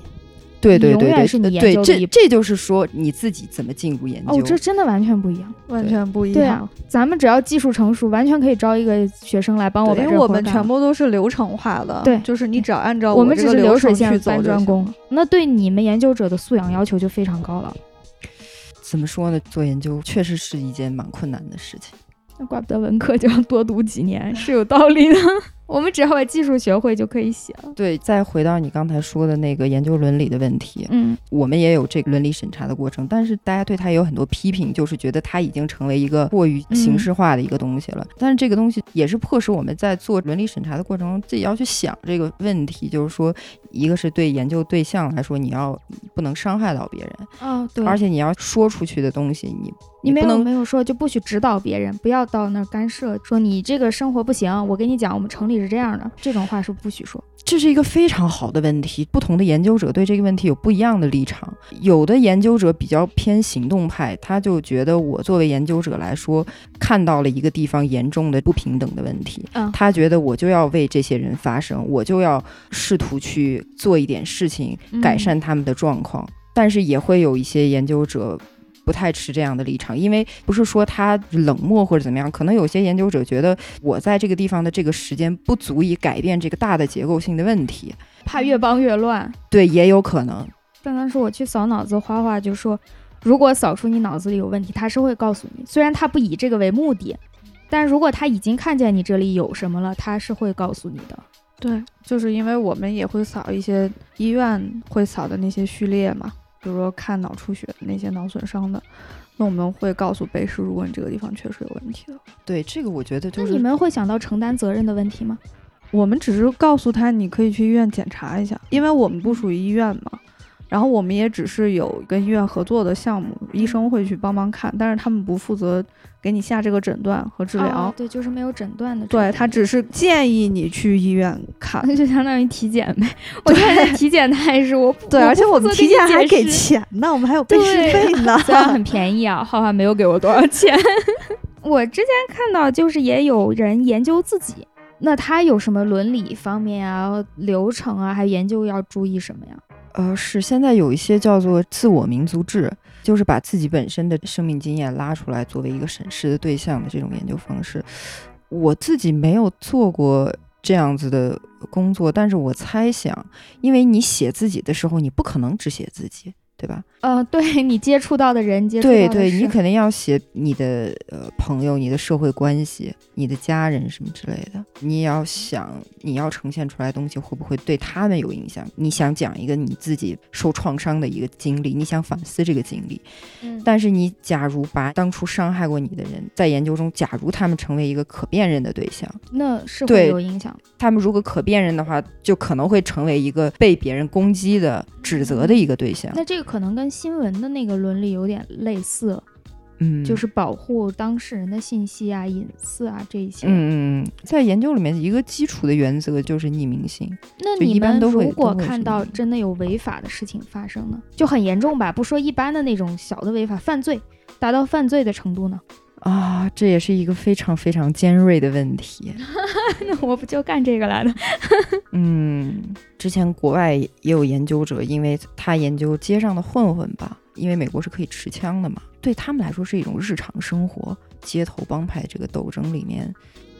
对对对对，对，这这就是说你自己怎么进入研究。哦，这真的完全不一样，完全不一样。对啊，咱们只要技术成熟，完全可以招一个学生来帮我们。因为我们全部都是流程化的，对，就是你只要按照我们只是流水线搬砖工，那对你们研究者的素养要求就非常高了。怎么说呢？做研究确实是一件蛮困难的事情。那怪不得文科就要多读几年，是有道理的。我们只要把技术学会就可以写了。对，再回到你刚才说的那个研究伦理的问题，嗯，我们也有这个伦理审查的过程，但是大家对它也有很多批评，就是觉得它已经成为一个过于形式化的一个东西了。但是这个东西也是迫使我们在做伦理审查的过程中，自己要去想这个问题，就是说，一个是对研究对象来说，你要不能伤害到别人，啊，对，而且你要说出去的东西，你你没有没有说就不许指导别人，不要到那儿干涉，说你这个生活不行，我跟你讲，我们城里是这样的，这。这种话是不许说，这是一个非常好的问题。不同的研究者对这个问题有不一样的立场。有的研究者比较偏行动派，他就觉得我作为研究者来说，看到了一个地方严重的不平等的问题，他觉得我就要为这些人发声，我就要试图去做一点事情，改善他们的状况。但是也会有一些研究者。不太持这样的立场，因为不是说他冷漠或者怎么样，可能有些研究者觉得我在这个地方的这个时间不足以改变这个大的结构性的问题，怕越帮越乱。对，也有可能。但当时我去扫脑子，花花就说，如果扫出你脑子里有问题，他是会告诉你，虽然他不以这个为目的，但如果他已经看见你这里有什么了，他是会告诉你的。对，就是因为我们也会扫一些医院会扫的那些序列嘛。比如说看脑出血的那些脑损伤的，那我们会告诉被试，如果你这个地方确实有问题的，对这个我觉得就是。那你们会想到承担责任的问题吗？我们只是告诉他你可以去医院检查一下，因为我们不属于医院嘛。然后我们也只是有跟医院合作的项目，医生会去帮忙看，但是他们不负责给你下这个诊断和治疗。对，就是没有诊断的。对他只是建议你去医院看，那就相当于体检呗。我看体检他还是我。对，而且我们体检还给钱呢，我们还有备试费呢，虽然很便宜啊，浩浩没有给我多少钱。我之前看到就是也有人研究自己，那他有什么伦理方面啊、流程啊，还研究要注意什么呀？呃，是现在有一些叫做自我民族志，就是把自己本身的生命经验拉出来作为一个审视的对象的这种研究方式。我自己没有做过这样子的工作，但是我猜想，因为你写自己的时候，你不可能只写自己。对吧？呃，对 你接触到的人，接触对对，你肯定要写你的呃朋友、你的社会关系、你的家人什么之类的。你也要想，你要呈现出来的东西会不会对他们有影响？你想讲一个你自己受创伤的一个经历，你想反思这个经历。嗯。但是你假如把当初伤害过你的人，在研究中，假如他们成为一个可辨认的对象，那是会有影响。他们如果可辨认的话，就可能会成为一个被别人攻击的、指责的一个对象。那这个。可能跟新闻的那个伦理有点类似，嗯，就是保护当事人的信息啊、隐私啊这一些。嗯嗯嗯，在研究里面一个基础的原则就是匿名性。那你们如果看到真的有违法的事情发生呢，就很严重吧？不说一般的那种小的违法犯罪，达到犯罪的程度呢？啊，这也是一个非常非常尖锐的问题。那我不就干这个来的？嗯，之前国外也有研究者，因为他研究街上的混混吧，因为美国是可以持枪的嘛，对他们来说是一种日常生活。街头帮派这个斗争里面，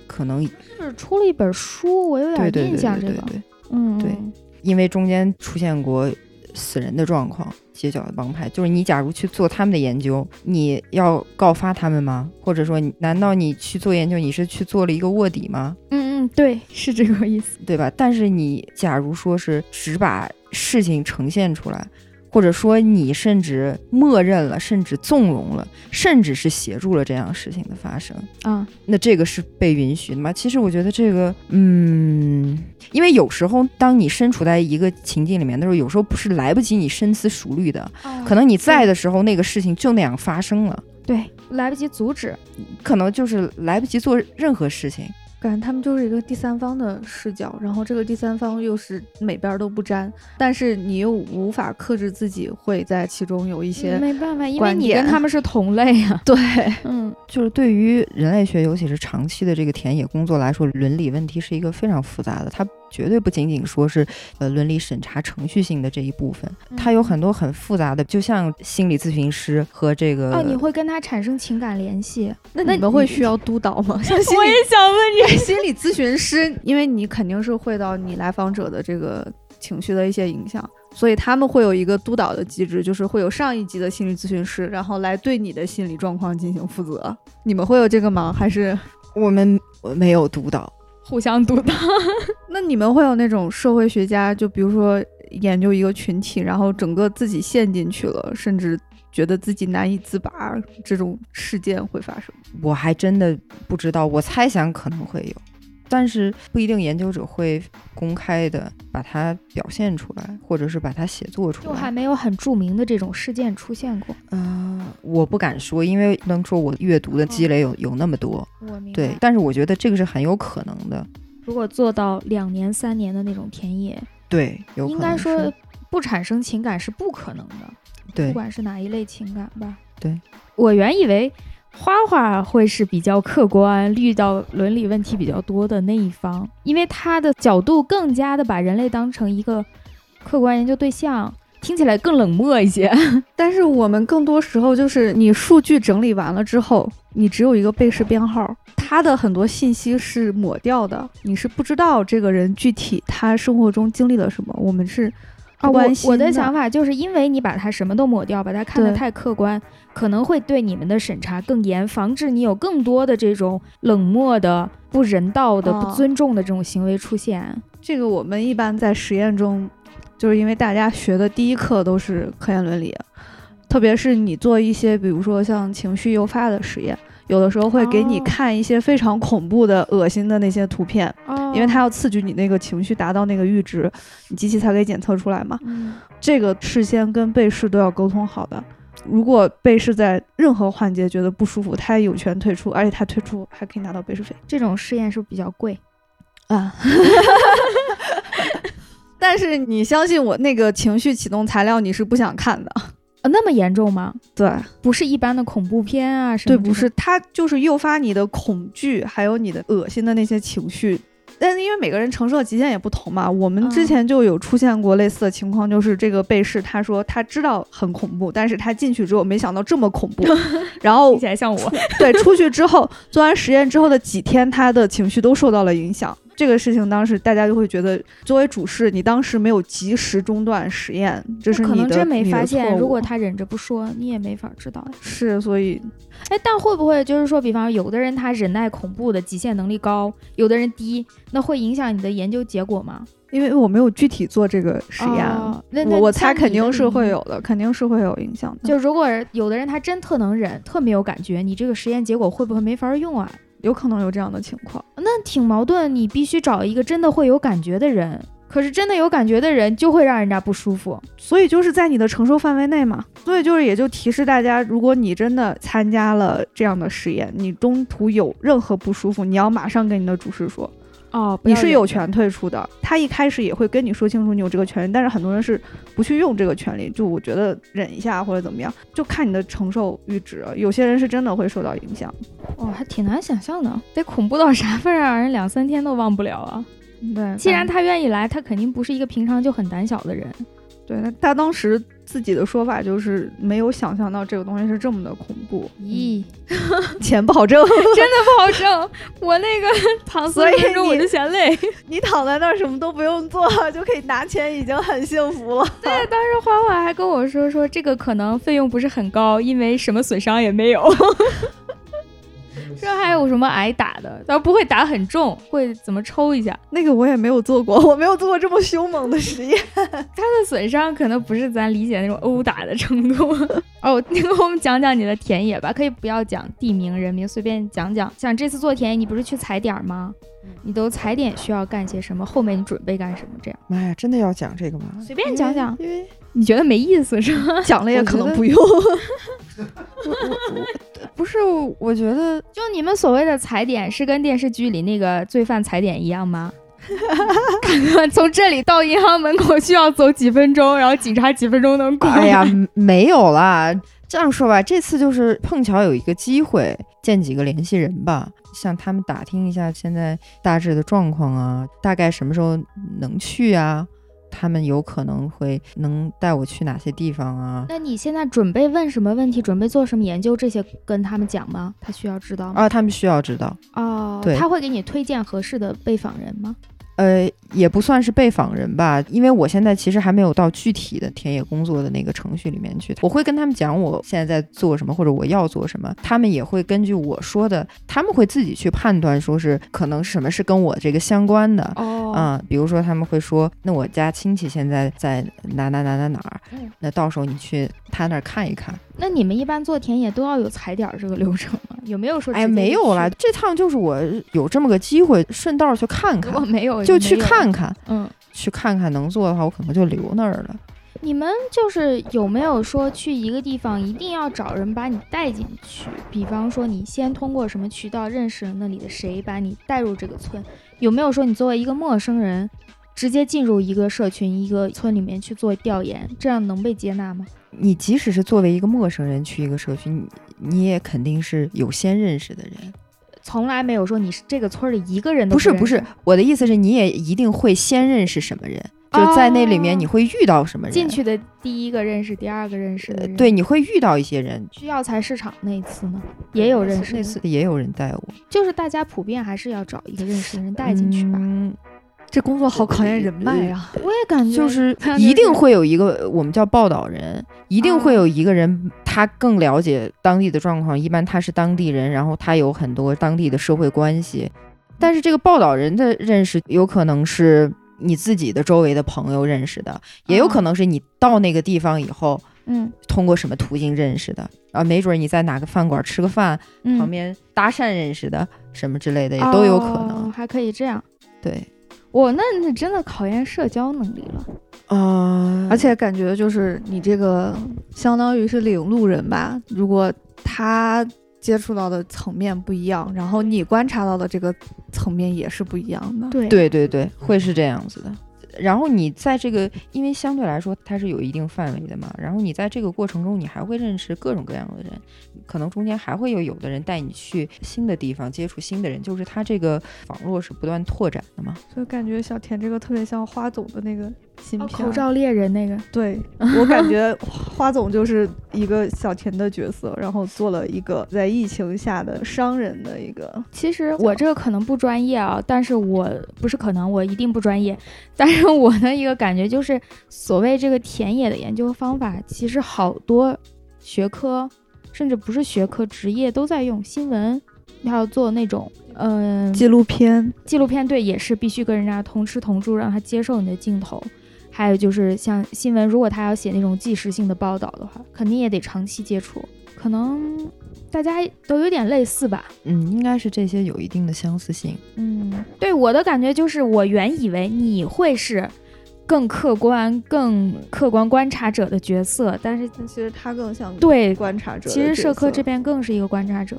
可能是出了一本书，我有点印象这个。对，嗯，对，因为中间出现过。死人的状况。街角的帮派，就是你假如去做他们的研究，你要告发他们吗？或者说，难道你去做研究，你是去做了一个卧底吗？嗯嗯，对，是这个意思，对吧？但是你假如说是只把事情呈现出来。或者说你甚至默认了，甚至纵容了，甚至是协助了这样事情的发生啊？那这个是被允许的吗？其实我觉得这个，嗯，因为有时候当你身处在一个情境里面的时候，有时候不是来不及你深思熟虑的，可能你在的时候那个事情就那样发生了，对，来不及阻止，可能就是来不及做任何事情。感觉他们就是一个第三方的视角，然后这个第三方又是每边都不沾，但是你又无法克制自己会在其中有一些没办法，因为你跟他们是同类啊。对，嗯，就是对于人类学，尤其是长期的这个田野工作来说，伦理问题是一个非常复杂的，它绝对不仅仅说是呃伦理审查程序性的这一部分，它有很多很复杂的，就像心理咨询师和这个哦，你会跟他产生情感联系，那你们会需要督导吗？像我也想问你。心理咨询师，因为你肯定是会到你来访者的这个情绪的一些影响，所以他们会有一个督导的机制，就是会有上一级的心理咨询师，然后来对你的心理状况进行负责。你们会有这个吗？还是我们没有督导，互相独当？那你们会有那种社会学家，就比如说研究一个群体，然后整个自己陷进去了，甚至。觉得自己难以自拔，这种事件会发生？我还真的不知道，我猜想可能会有，但是不一定研究者会公开的把它表现出来，或者是把它写作出来。就还没有很著名的这种事件出现过。嗯，我不敢说，因为能说我阅读的积累有有那么多。我明白。对，但是我觉得这个是很有可能的。如果做到两年、三年的那种田野，对，有应该说不产生情感是不可能的。对，不管是哪一类情感吧。对，我原以为花花会是比较客观、遇到伦理问题比较多的那一方，因为他的角度更加的把人类当成一个客观研究对象，听起来更冷漠一些。但是我们更多时候就是你数据整理完了之后，你只有一个被试编号，他的很多信息是抹掉的，你是不知道这个人具体他生活中经历了什么。我们是。啊，我我的想法就是因为你把它什么都抹掉，把它看得太客观，可能会对你们的审查更严，防止你有更多的这种冷漠的、不人道的、不尊重的这种行为出现。这个我们一般在实验中，就是因为大家学的第一课都是科研伦理，特别是你做一些比如说像情绪诱发的实验。有的时候会给你看一些非常恐怖的、恶心的那些图片，因为它要刺激你那个情绪达到那个阈值，你机器才可以检测出来嘛。这个事先跟被试都要沟通好的。如果被试在任何环节觉得不舒服，他有权退出，而且他退出还可以拿到被试费。这种试验是不是比较贵啊？但是你相信我，那个情绪启动材料你是不想看的。那么严重吗？对，不是一般的恐怖片啊什么？对，不是，它就是诱发你的恐惧，还有你的恶心的那些情绪。但是因为每个人承受的极限也不同嘛，我们之前就有出现过类似的情况，就是这个被试他说他知道很恐怖，但是他进去之后没想到这么恐怖，然后听起来像我。对，出去之后做完实验之后的几天，他的情绪都受到了影响。这个事情当时大家就会觉得，作为主事，你当时没有及时中断实验，这是可能真没发现。如果他忍着不说，你也没法知道。是，所以，哎，但会不会就是说，比方有的人他忍耐恐怖的极限能力高，有的人低，那会影响你的研究结果吗？因为我没有具体做这个实验，我我猜肯定是会有的，肯定是会有影响的。就如果有的人他真特能忍，特没有感觉，你这个实验结果会不会没法用啊？有可能有这样的情况，那挺矛盾。你必须找一个真的会有感觉的人，可是真的有感觉的人就会让人家不舒服，所以就是在你的承受范围内嘛。所以就是也就提示大家，如果你真的参加了这样的实验，你中途有任何不舒服，你要马上跟你的主事说。哦，你是有权退出的。他一开始也会跟你说清楚你有这个权利，但是很多人是不去用这个权利。就我觉得忍一下或者怎么样，就看你的承受阈值。有些人是真的会受到影响。哦，还挺难想象的，得恐怖到啥份儿，让人两三天都忘不了啊。对，既然他愿意来，他肯定不是一个平常就很胆小的人。对，那他当时自己的说法就是没有想象到这个东西是这么的恐怖，咦，钱不好挣，真的不好挣。我那个躺四十分钟我就嫌累。你躺在那儿什么都不用做就可以拿钱，已经很幸福了。对，当时花花还跟我说说这个可能费用不是很高，因为什么损伤也没有。这还有什么挨打的？倒不会打很重，会怎么抽一下？那个我也没有做过，我没有做过这么凶猛的实验。他的损伤可能不是咱理解那种殴打的程度。哦，你给我们讲讲你的田野吧，可以不要讲地名人名，随便讲讲。像这次做田野，你不是去踩点吗？你都踩点需要干些什么？后面你准备干什么？这样？妈呀，真的要讲这个吗？随便讲讲，因为你觉得没意思是吗？讲了也可能不用。不是，我觉得就你们所谓的踩点是跟电视剧里那个罪犯踩点一样吗？从这里到银行门口需要走几分钟，然后警察几分钟能过？哎呀，没有啦。这样说吧，这次就是碰巧有一个机会见几个联系人吧，向他们打听一下现在大致的状况啊，大概什么时候能去啊？他们有可能会能带我去哪些地方啊？那你现在准备问什么问题？准备做什么研究？这些跟他们讲吗？他需要知道吗？啊，他们需要知道。哦，他会给你推荐合适的被访人吗？呃，也不算是被访人吧，因为我现在其实还没有到具体的田野工作的那个程序里面去。我会跟他们讲我现在在做什么，或者我要做什么，他们也会根据我说的，他们会自己去判断，说是可能什么是跟我这个相关的。哦，嗯，比如说他们会说，那我家亲戚现在在哪哪哪哪哪儿，那到时候你去他那儿看一看。那你们一般做田野都要有踩点这个流程吗？有没有说？哎，没有啦，这趟就是我有这么个机会，顺道去看看。我没有，就去看看。嗯，去看看能做的话，我可能就留那儿了。你们就是有没有说去一个地方一定要找人把你带进去？比方说你先通过什么渠道认识那里的谁，把你带入这个村？有没有说你作为一个陌生人，直接进入一个社群、一个村里面去做调研，这样能被接纳吗？你即使是作为一个陌生人去一个社区，你你也肯定是有先认识的人，从来没有说你是这个村里一个人都不是不是。我的意思是，你也一定会先认识什么人，就在那里面你会遇到什么人。进去的第一个认识，第二个认识的人，对，你会遇到一些人。去药材市场那一次呢，也有认识，那次也有人带我。就是大家普遍还是要找一个认识的人带进去吧。这工作好考验人脉啊！我也感觉，就是一定会有一个我们叫报道人，一定会有一个人，他更了解当地的状况。一般他是当地人，然后他有很多当地的社会关系。但是这个报道人的认识，有可能是你自己的周围的朋友认识的，也有可能是你到那个地方以后，嗯，通过什么途径认识的啊？没准你在哪个饭馆吃个饭，旁边搭讪认识的，什么之类的也都有可能，还可以这样，对。我那那真的考验社交能力了啊！而且感觉就是你这个相当于是领路人吧？如果他接触到的层面不一样，然后你观察到的这个层面也是不一样的。对对对对，会是这样子的。然后你在这个，因为相对来说它是有一定范围的嘛，然后你在这个过程中，你还会认识各种各样的人，可能中间还会有有的人带你去新的地方接触新的人，就是他这个网络是不断拓展的嘛。所以感觉小田这个特别像花总的那个。新片口罩猎人那个，对 我感觉花总就是一个小田的角色，然后做了一个在疫情下的商人的一个。其实我这个可能不专业啊，但是我不是可能，我一定不专业。但是我的一个感觉就是，所谓这个田野的研究方法，其实好多学科，甚至不是学科，职业都在用。新闻要做那种。嗯，纪录片，纪录片对，也是必须跟人家同吃同住，让他接受你的镜头。还有就是像新闻，如果他要写那种即时性的报道的话，肯定也得长期接触。可能大家都有点类似吧？嗯，应该是这些有一定的相似性。嗯，对我的感觉就是，我原以为你会是更客观、更客观观察者的角色，但是其实他更像对观察者。其实社科这边更是一个观察者，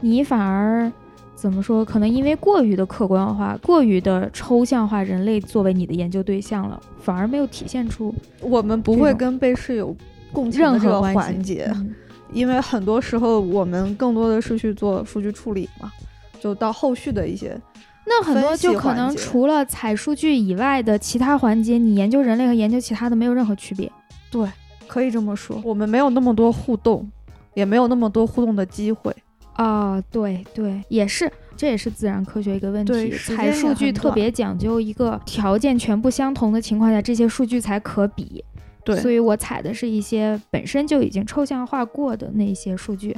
你反而。怎么说？可能因为过于的客观化、过于的抽象化，人类作为你的研究对象了，反而没有体现出我们不会跟被试有共情任何环节，因为很多时候我们更多的是去做数据处理嘛，就到后续的一些那很多就可能除了采数据以外的其他环节，你研究人类和研究其他的没有任何区别。对可以这么说，我们没有那么多互动，也没有那么多互动的机会。啊，对对，也是，这也是自然科学一个问题。采数据特别讲究一个条件全部相同的情况下，这些数据才可比。对，所以我采的是一些本身就已经抽象化过的那些数据，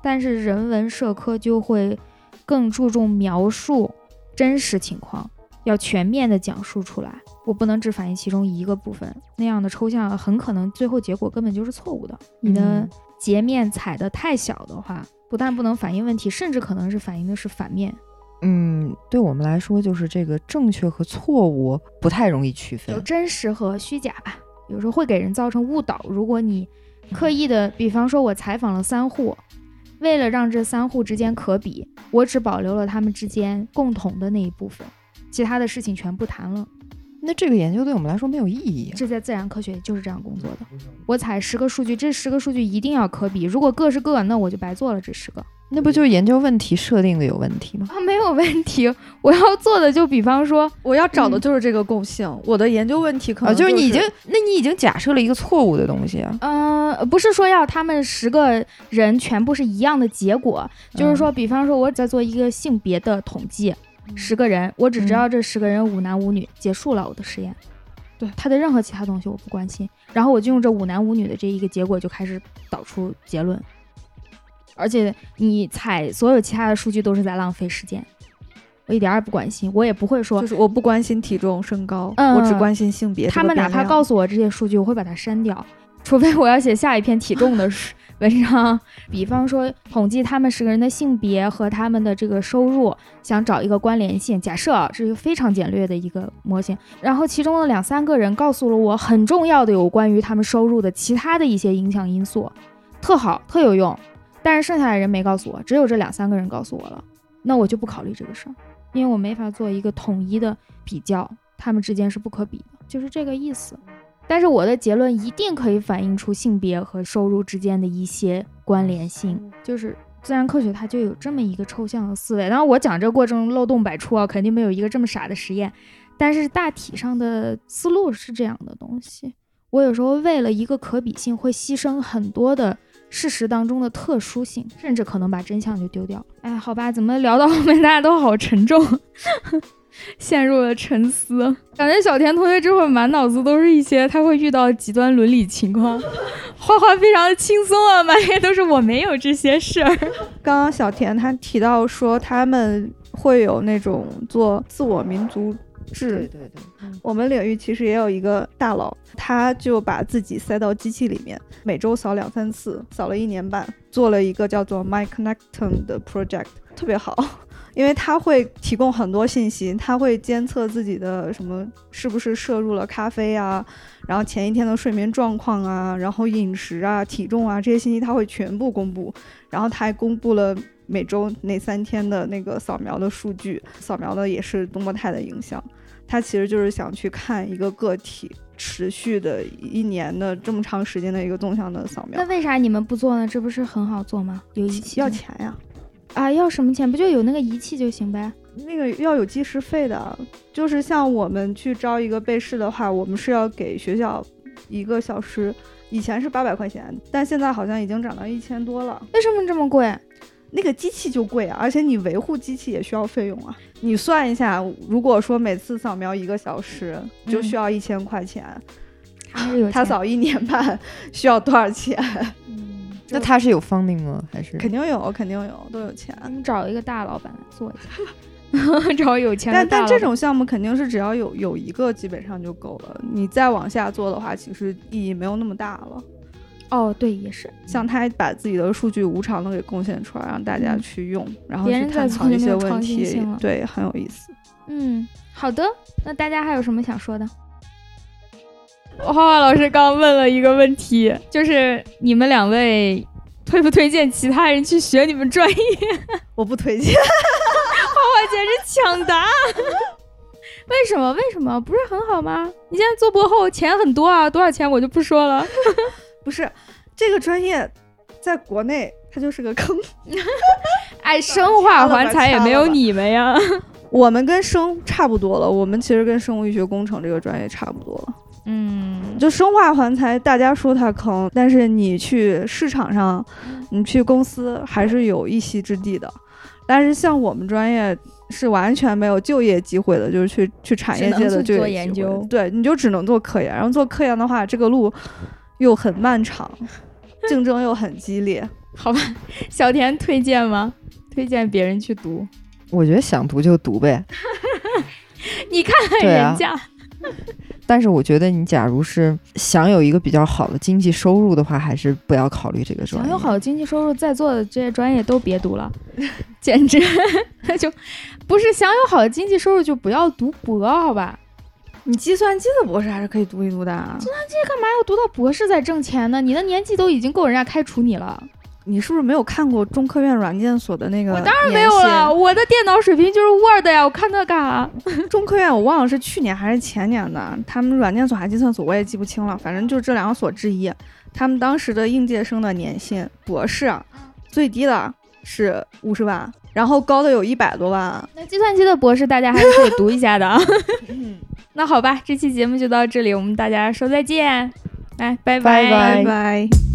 但是人文社科就会更注重描述真实情况，要全面的讲述出来。我不能只反映其中一个部分，那样的抽象很可能最后结果根本就是错误的。你的嗯截面踩的太小的话，不但不能反映问题，甚至可能是反映的是反面。嗯，对我们来说，就是这个正确和错误不太容易区分，有。真实和虚假吧，有时候会给人造成误导。如果你刻意的，比方说我采访了三户，为了让这三户之间可比，我只保留了他们之间共同的那一部分，其他的事情全部谈了。那这个研究对我们来说没有意义。这在自然科学就是这样工作的。我采十个数据，这十个数据一定要可比，如果各是各，那我就白做了这十个。那不就是研究问题设定的有问题吗？啊，没有问题。我要做的就比方说，我要找的嗯就是这个共性。我的研究问题可啊，能就是你已经，那你已经假设了一个错误的东西啊。嗯、不是说要他们十个人全部是一样的结果，就是说，比方说我在做一个性别的统计，十个人，我只知道这十个人五男五女，结束了我的实验。对。他的任何其他东西我不关心，然后我就用这五男五女的这一个结果就开始导出结论，而且你采所有其他的数据都是在浪费时间，我一点儿也不关心，我也不会说就是我不关心体重、身高，嗯我只关心性别。他们哪怕告诉诉我这些数据，我会把它删掉，除非我要写下一篇体重的书文章，比方说统计他们十个人的性别和他们的这个收入，想找一个关联性。假设啊，这是一个非常简略的一个模型，然后其中的两三个人告诉了我很重要的有关于他们收入的其他的一些影响因素，特好，特有用。但是剩下的人没告诉我，只有这两三个人告诉我了，那我就不考虑这个事儿，因为我没法做一个统一的比较，他们之间是不可比的，就是这个意思。但是我的结论一定可以反映出性别和收入之间的一些关联性，就是自然科学它就有这么一个抽象的思维。当然，我讲这个过程中漏洞百出啊，肯定没有一个这么傻的实验，但是大体上的思路是这样的东西。我有时候为了一个可比性，会牺牲很多的事实当中的特殊性，甚至可能把真相就丢掉。哎，好吧，怎么聊到后面大家都好沉重，陷入了沉思。感觉小田同学这会儿满脑子都是一些他会遇到极端伦理情况，画画非常的轻松啊，满眼都是我没有这些事儿。刚刚小田他提到说他们会有那种做自我民族志，对对，我们领域其实也有一个大佬，他就把自己塞到机器里面，每周扫两三次，扫了一年半，做了一个叫做 My Connectum 的 project，特别好。因为他会提供很多信息，他会监测自己的什么是不是摄入了咖啡啊，然后前一天的睡眠状况啊，然后饮食啊、体重啊这些信息他会全部公布，然后他还公布了每周哪三天的那个扫描的数据，扫描的也是多模态的影像。他其实就是想去看一个个体持续的一年的这么长时间的一个纵向的扫描那，为啥你们不做呢？这不是很好做吗？有要钱呀，啊？要什么钱？不就有那个仪器就行呗？那个要有计时费的。就是像我们去招一个备试的话，我们是要给学校一个小时，以前是八百块钱，但现在好像已经涨到一千多了。为什么这么贵？那个机器就贵啊，而且你维护机器也需要费用啊。你算一下，如果说每次扫描一个小时就需要一千块钱？他扫一年半 需要多少钱？嗯，那他是有 funding 吗？还是肯定有，肯定有，都有钱。你找一个大老板来做一下，找有钱的但但大老板这种项目肯定是只要有有一个基本上就够了，你再往下做的话，其实意义没有那么大了。哦，对，也是。像他把自己的数据无偿的给贡献出来，让大家嗯去用，然后去探讨一些问题对，很有意思。嗯，好的。那大家还有什么想说的？花花老师刚问了一个问题，就是你们两位推不推荐其他人去学你们专业？我不推荐，哇，简直抢答！为什么？为什么不是很好吗？你现在做博后钱很多啊，多少钱我就不说了。不是这个专业，在国内它就是个坑。哎，生化环材也没有你们呀。我们跟生差不多了，我们其实跟生物医学工程这个专业差不多了。嗯，就生化环材，大家说它坑，但是你去市场上，你去公司还是有一席之地的。但是像我们专业是完全没有就业机会的，就是去去产业界的就做业机会研究对，你就只能做科研，然后做科研的话，这个路又很漫长，竞争又很激烈。好吧，小田推荐吗？推荐别人去读？我觉得想读就读呗。你看看人家，但是我觉得你假如是想有一个比较好的经济收入的话，还是不要考虑这个专业。想有好的经济收入，在座的这些专业都别读了，简直就不是想有好的经济收入就不要读博，好吧？你计算机的博士还是可以读一读的计算机干嘛要读到博士再挣钱呢？你的年纪都已经够人家开除你了。你是不是没有看过中科院软件所的那个？我当然没有了，。我的电脑水平就是 Word 呀，我看那干啥？中科院我忘了是去年还是前年的，他们软件所还计算所我也记不清了，反正就是这两个所之一。他们当时的应届生的年薪，博士啊，最低的是五十万，然后高的有一百多万。那计算机的博士大家还是可以读一下的啊。那好吧，这期节目就到这里，我们大家说再见，来，拜拜拜拜拜。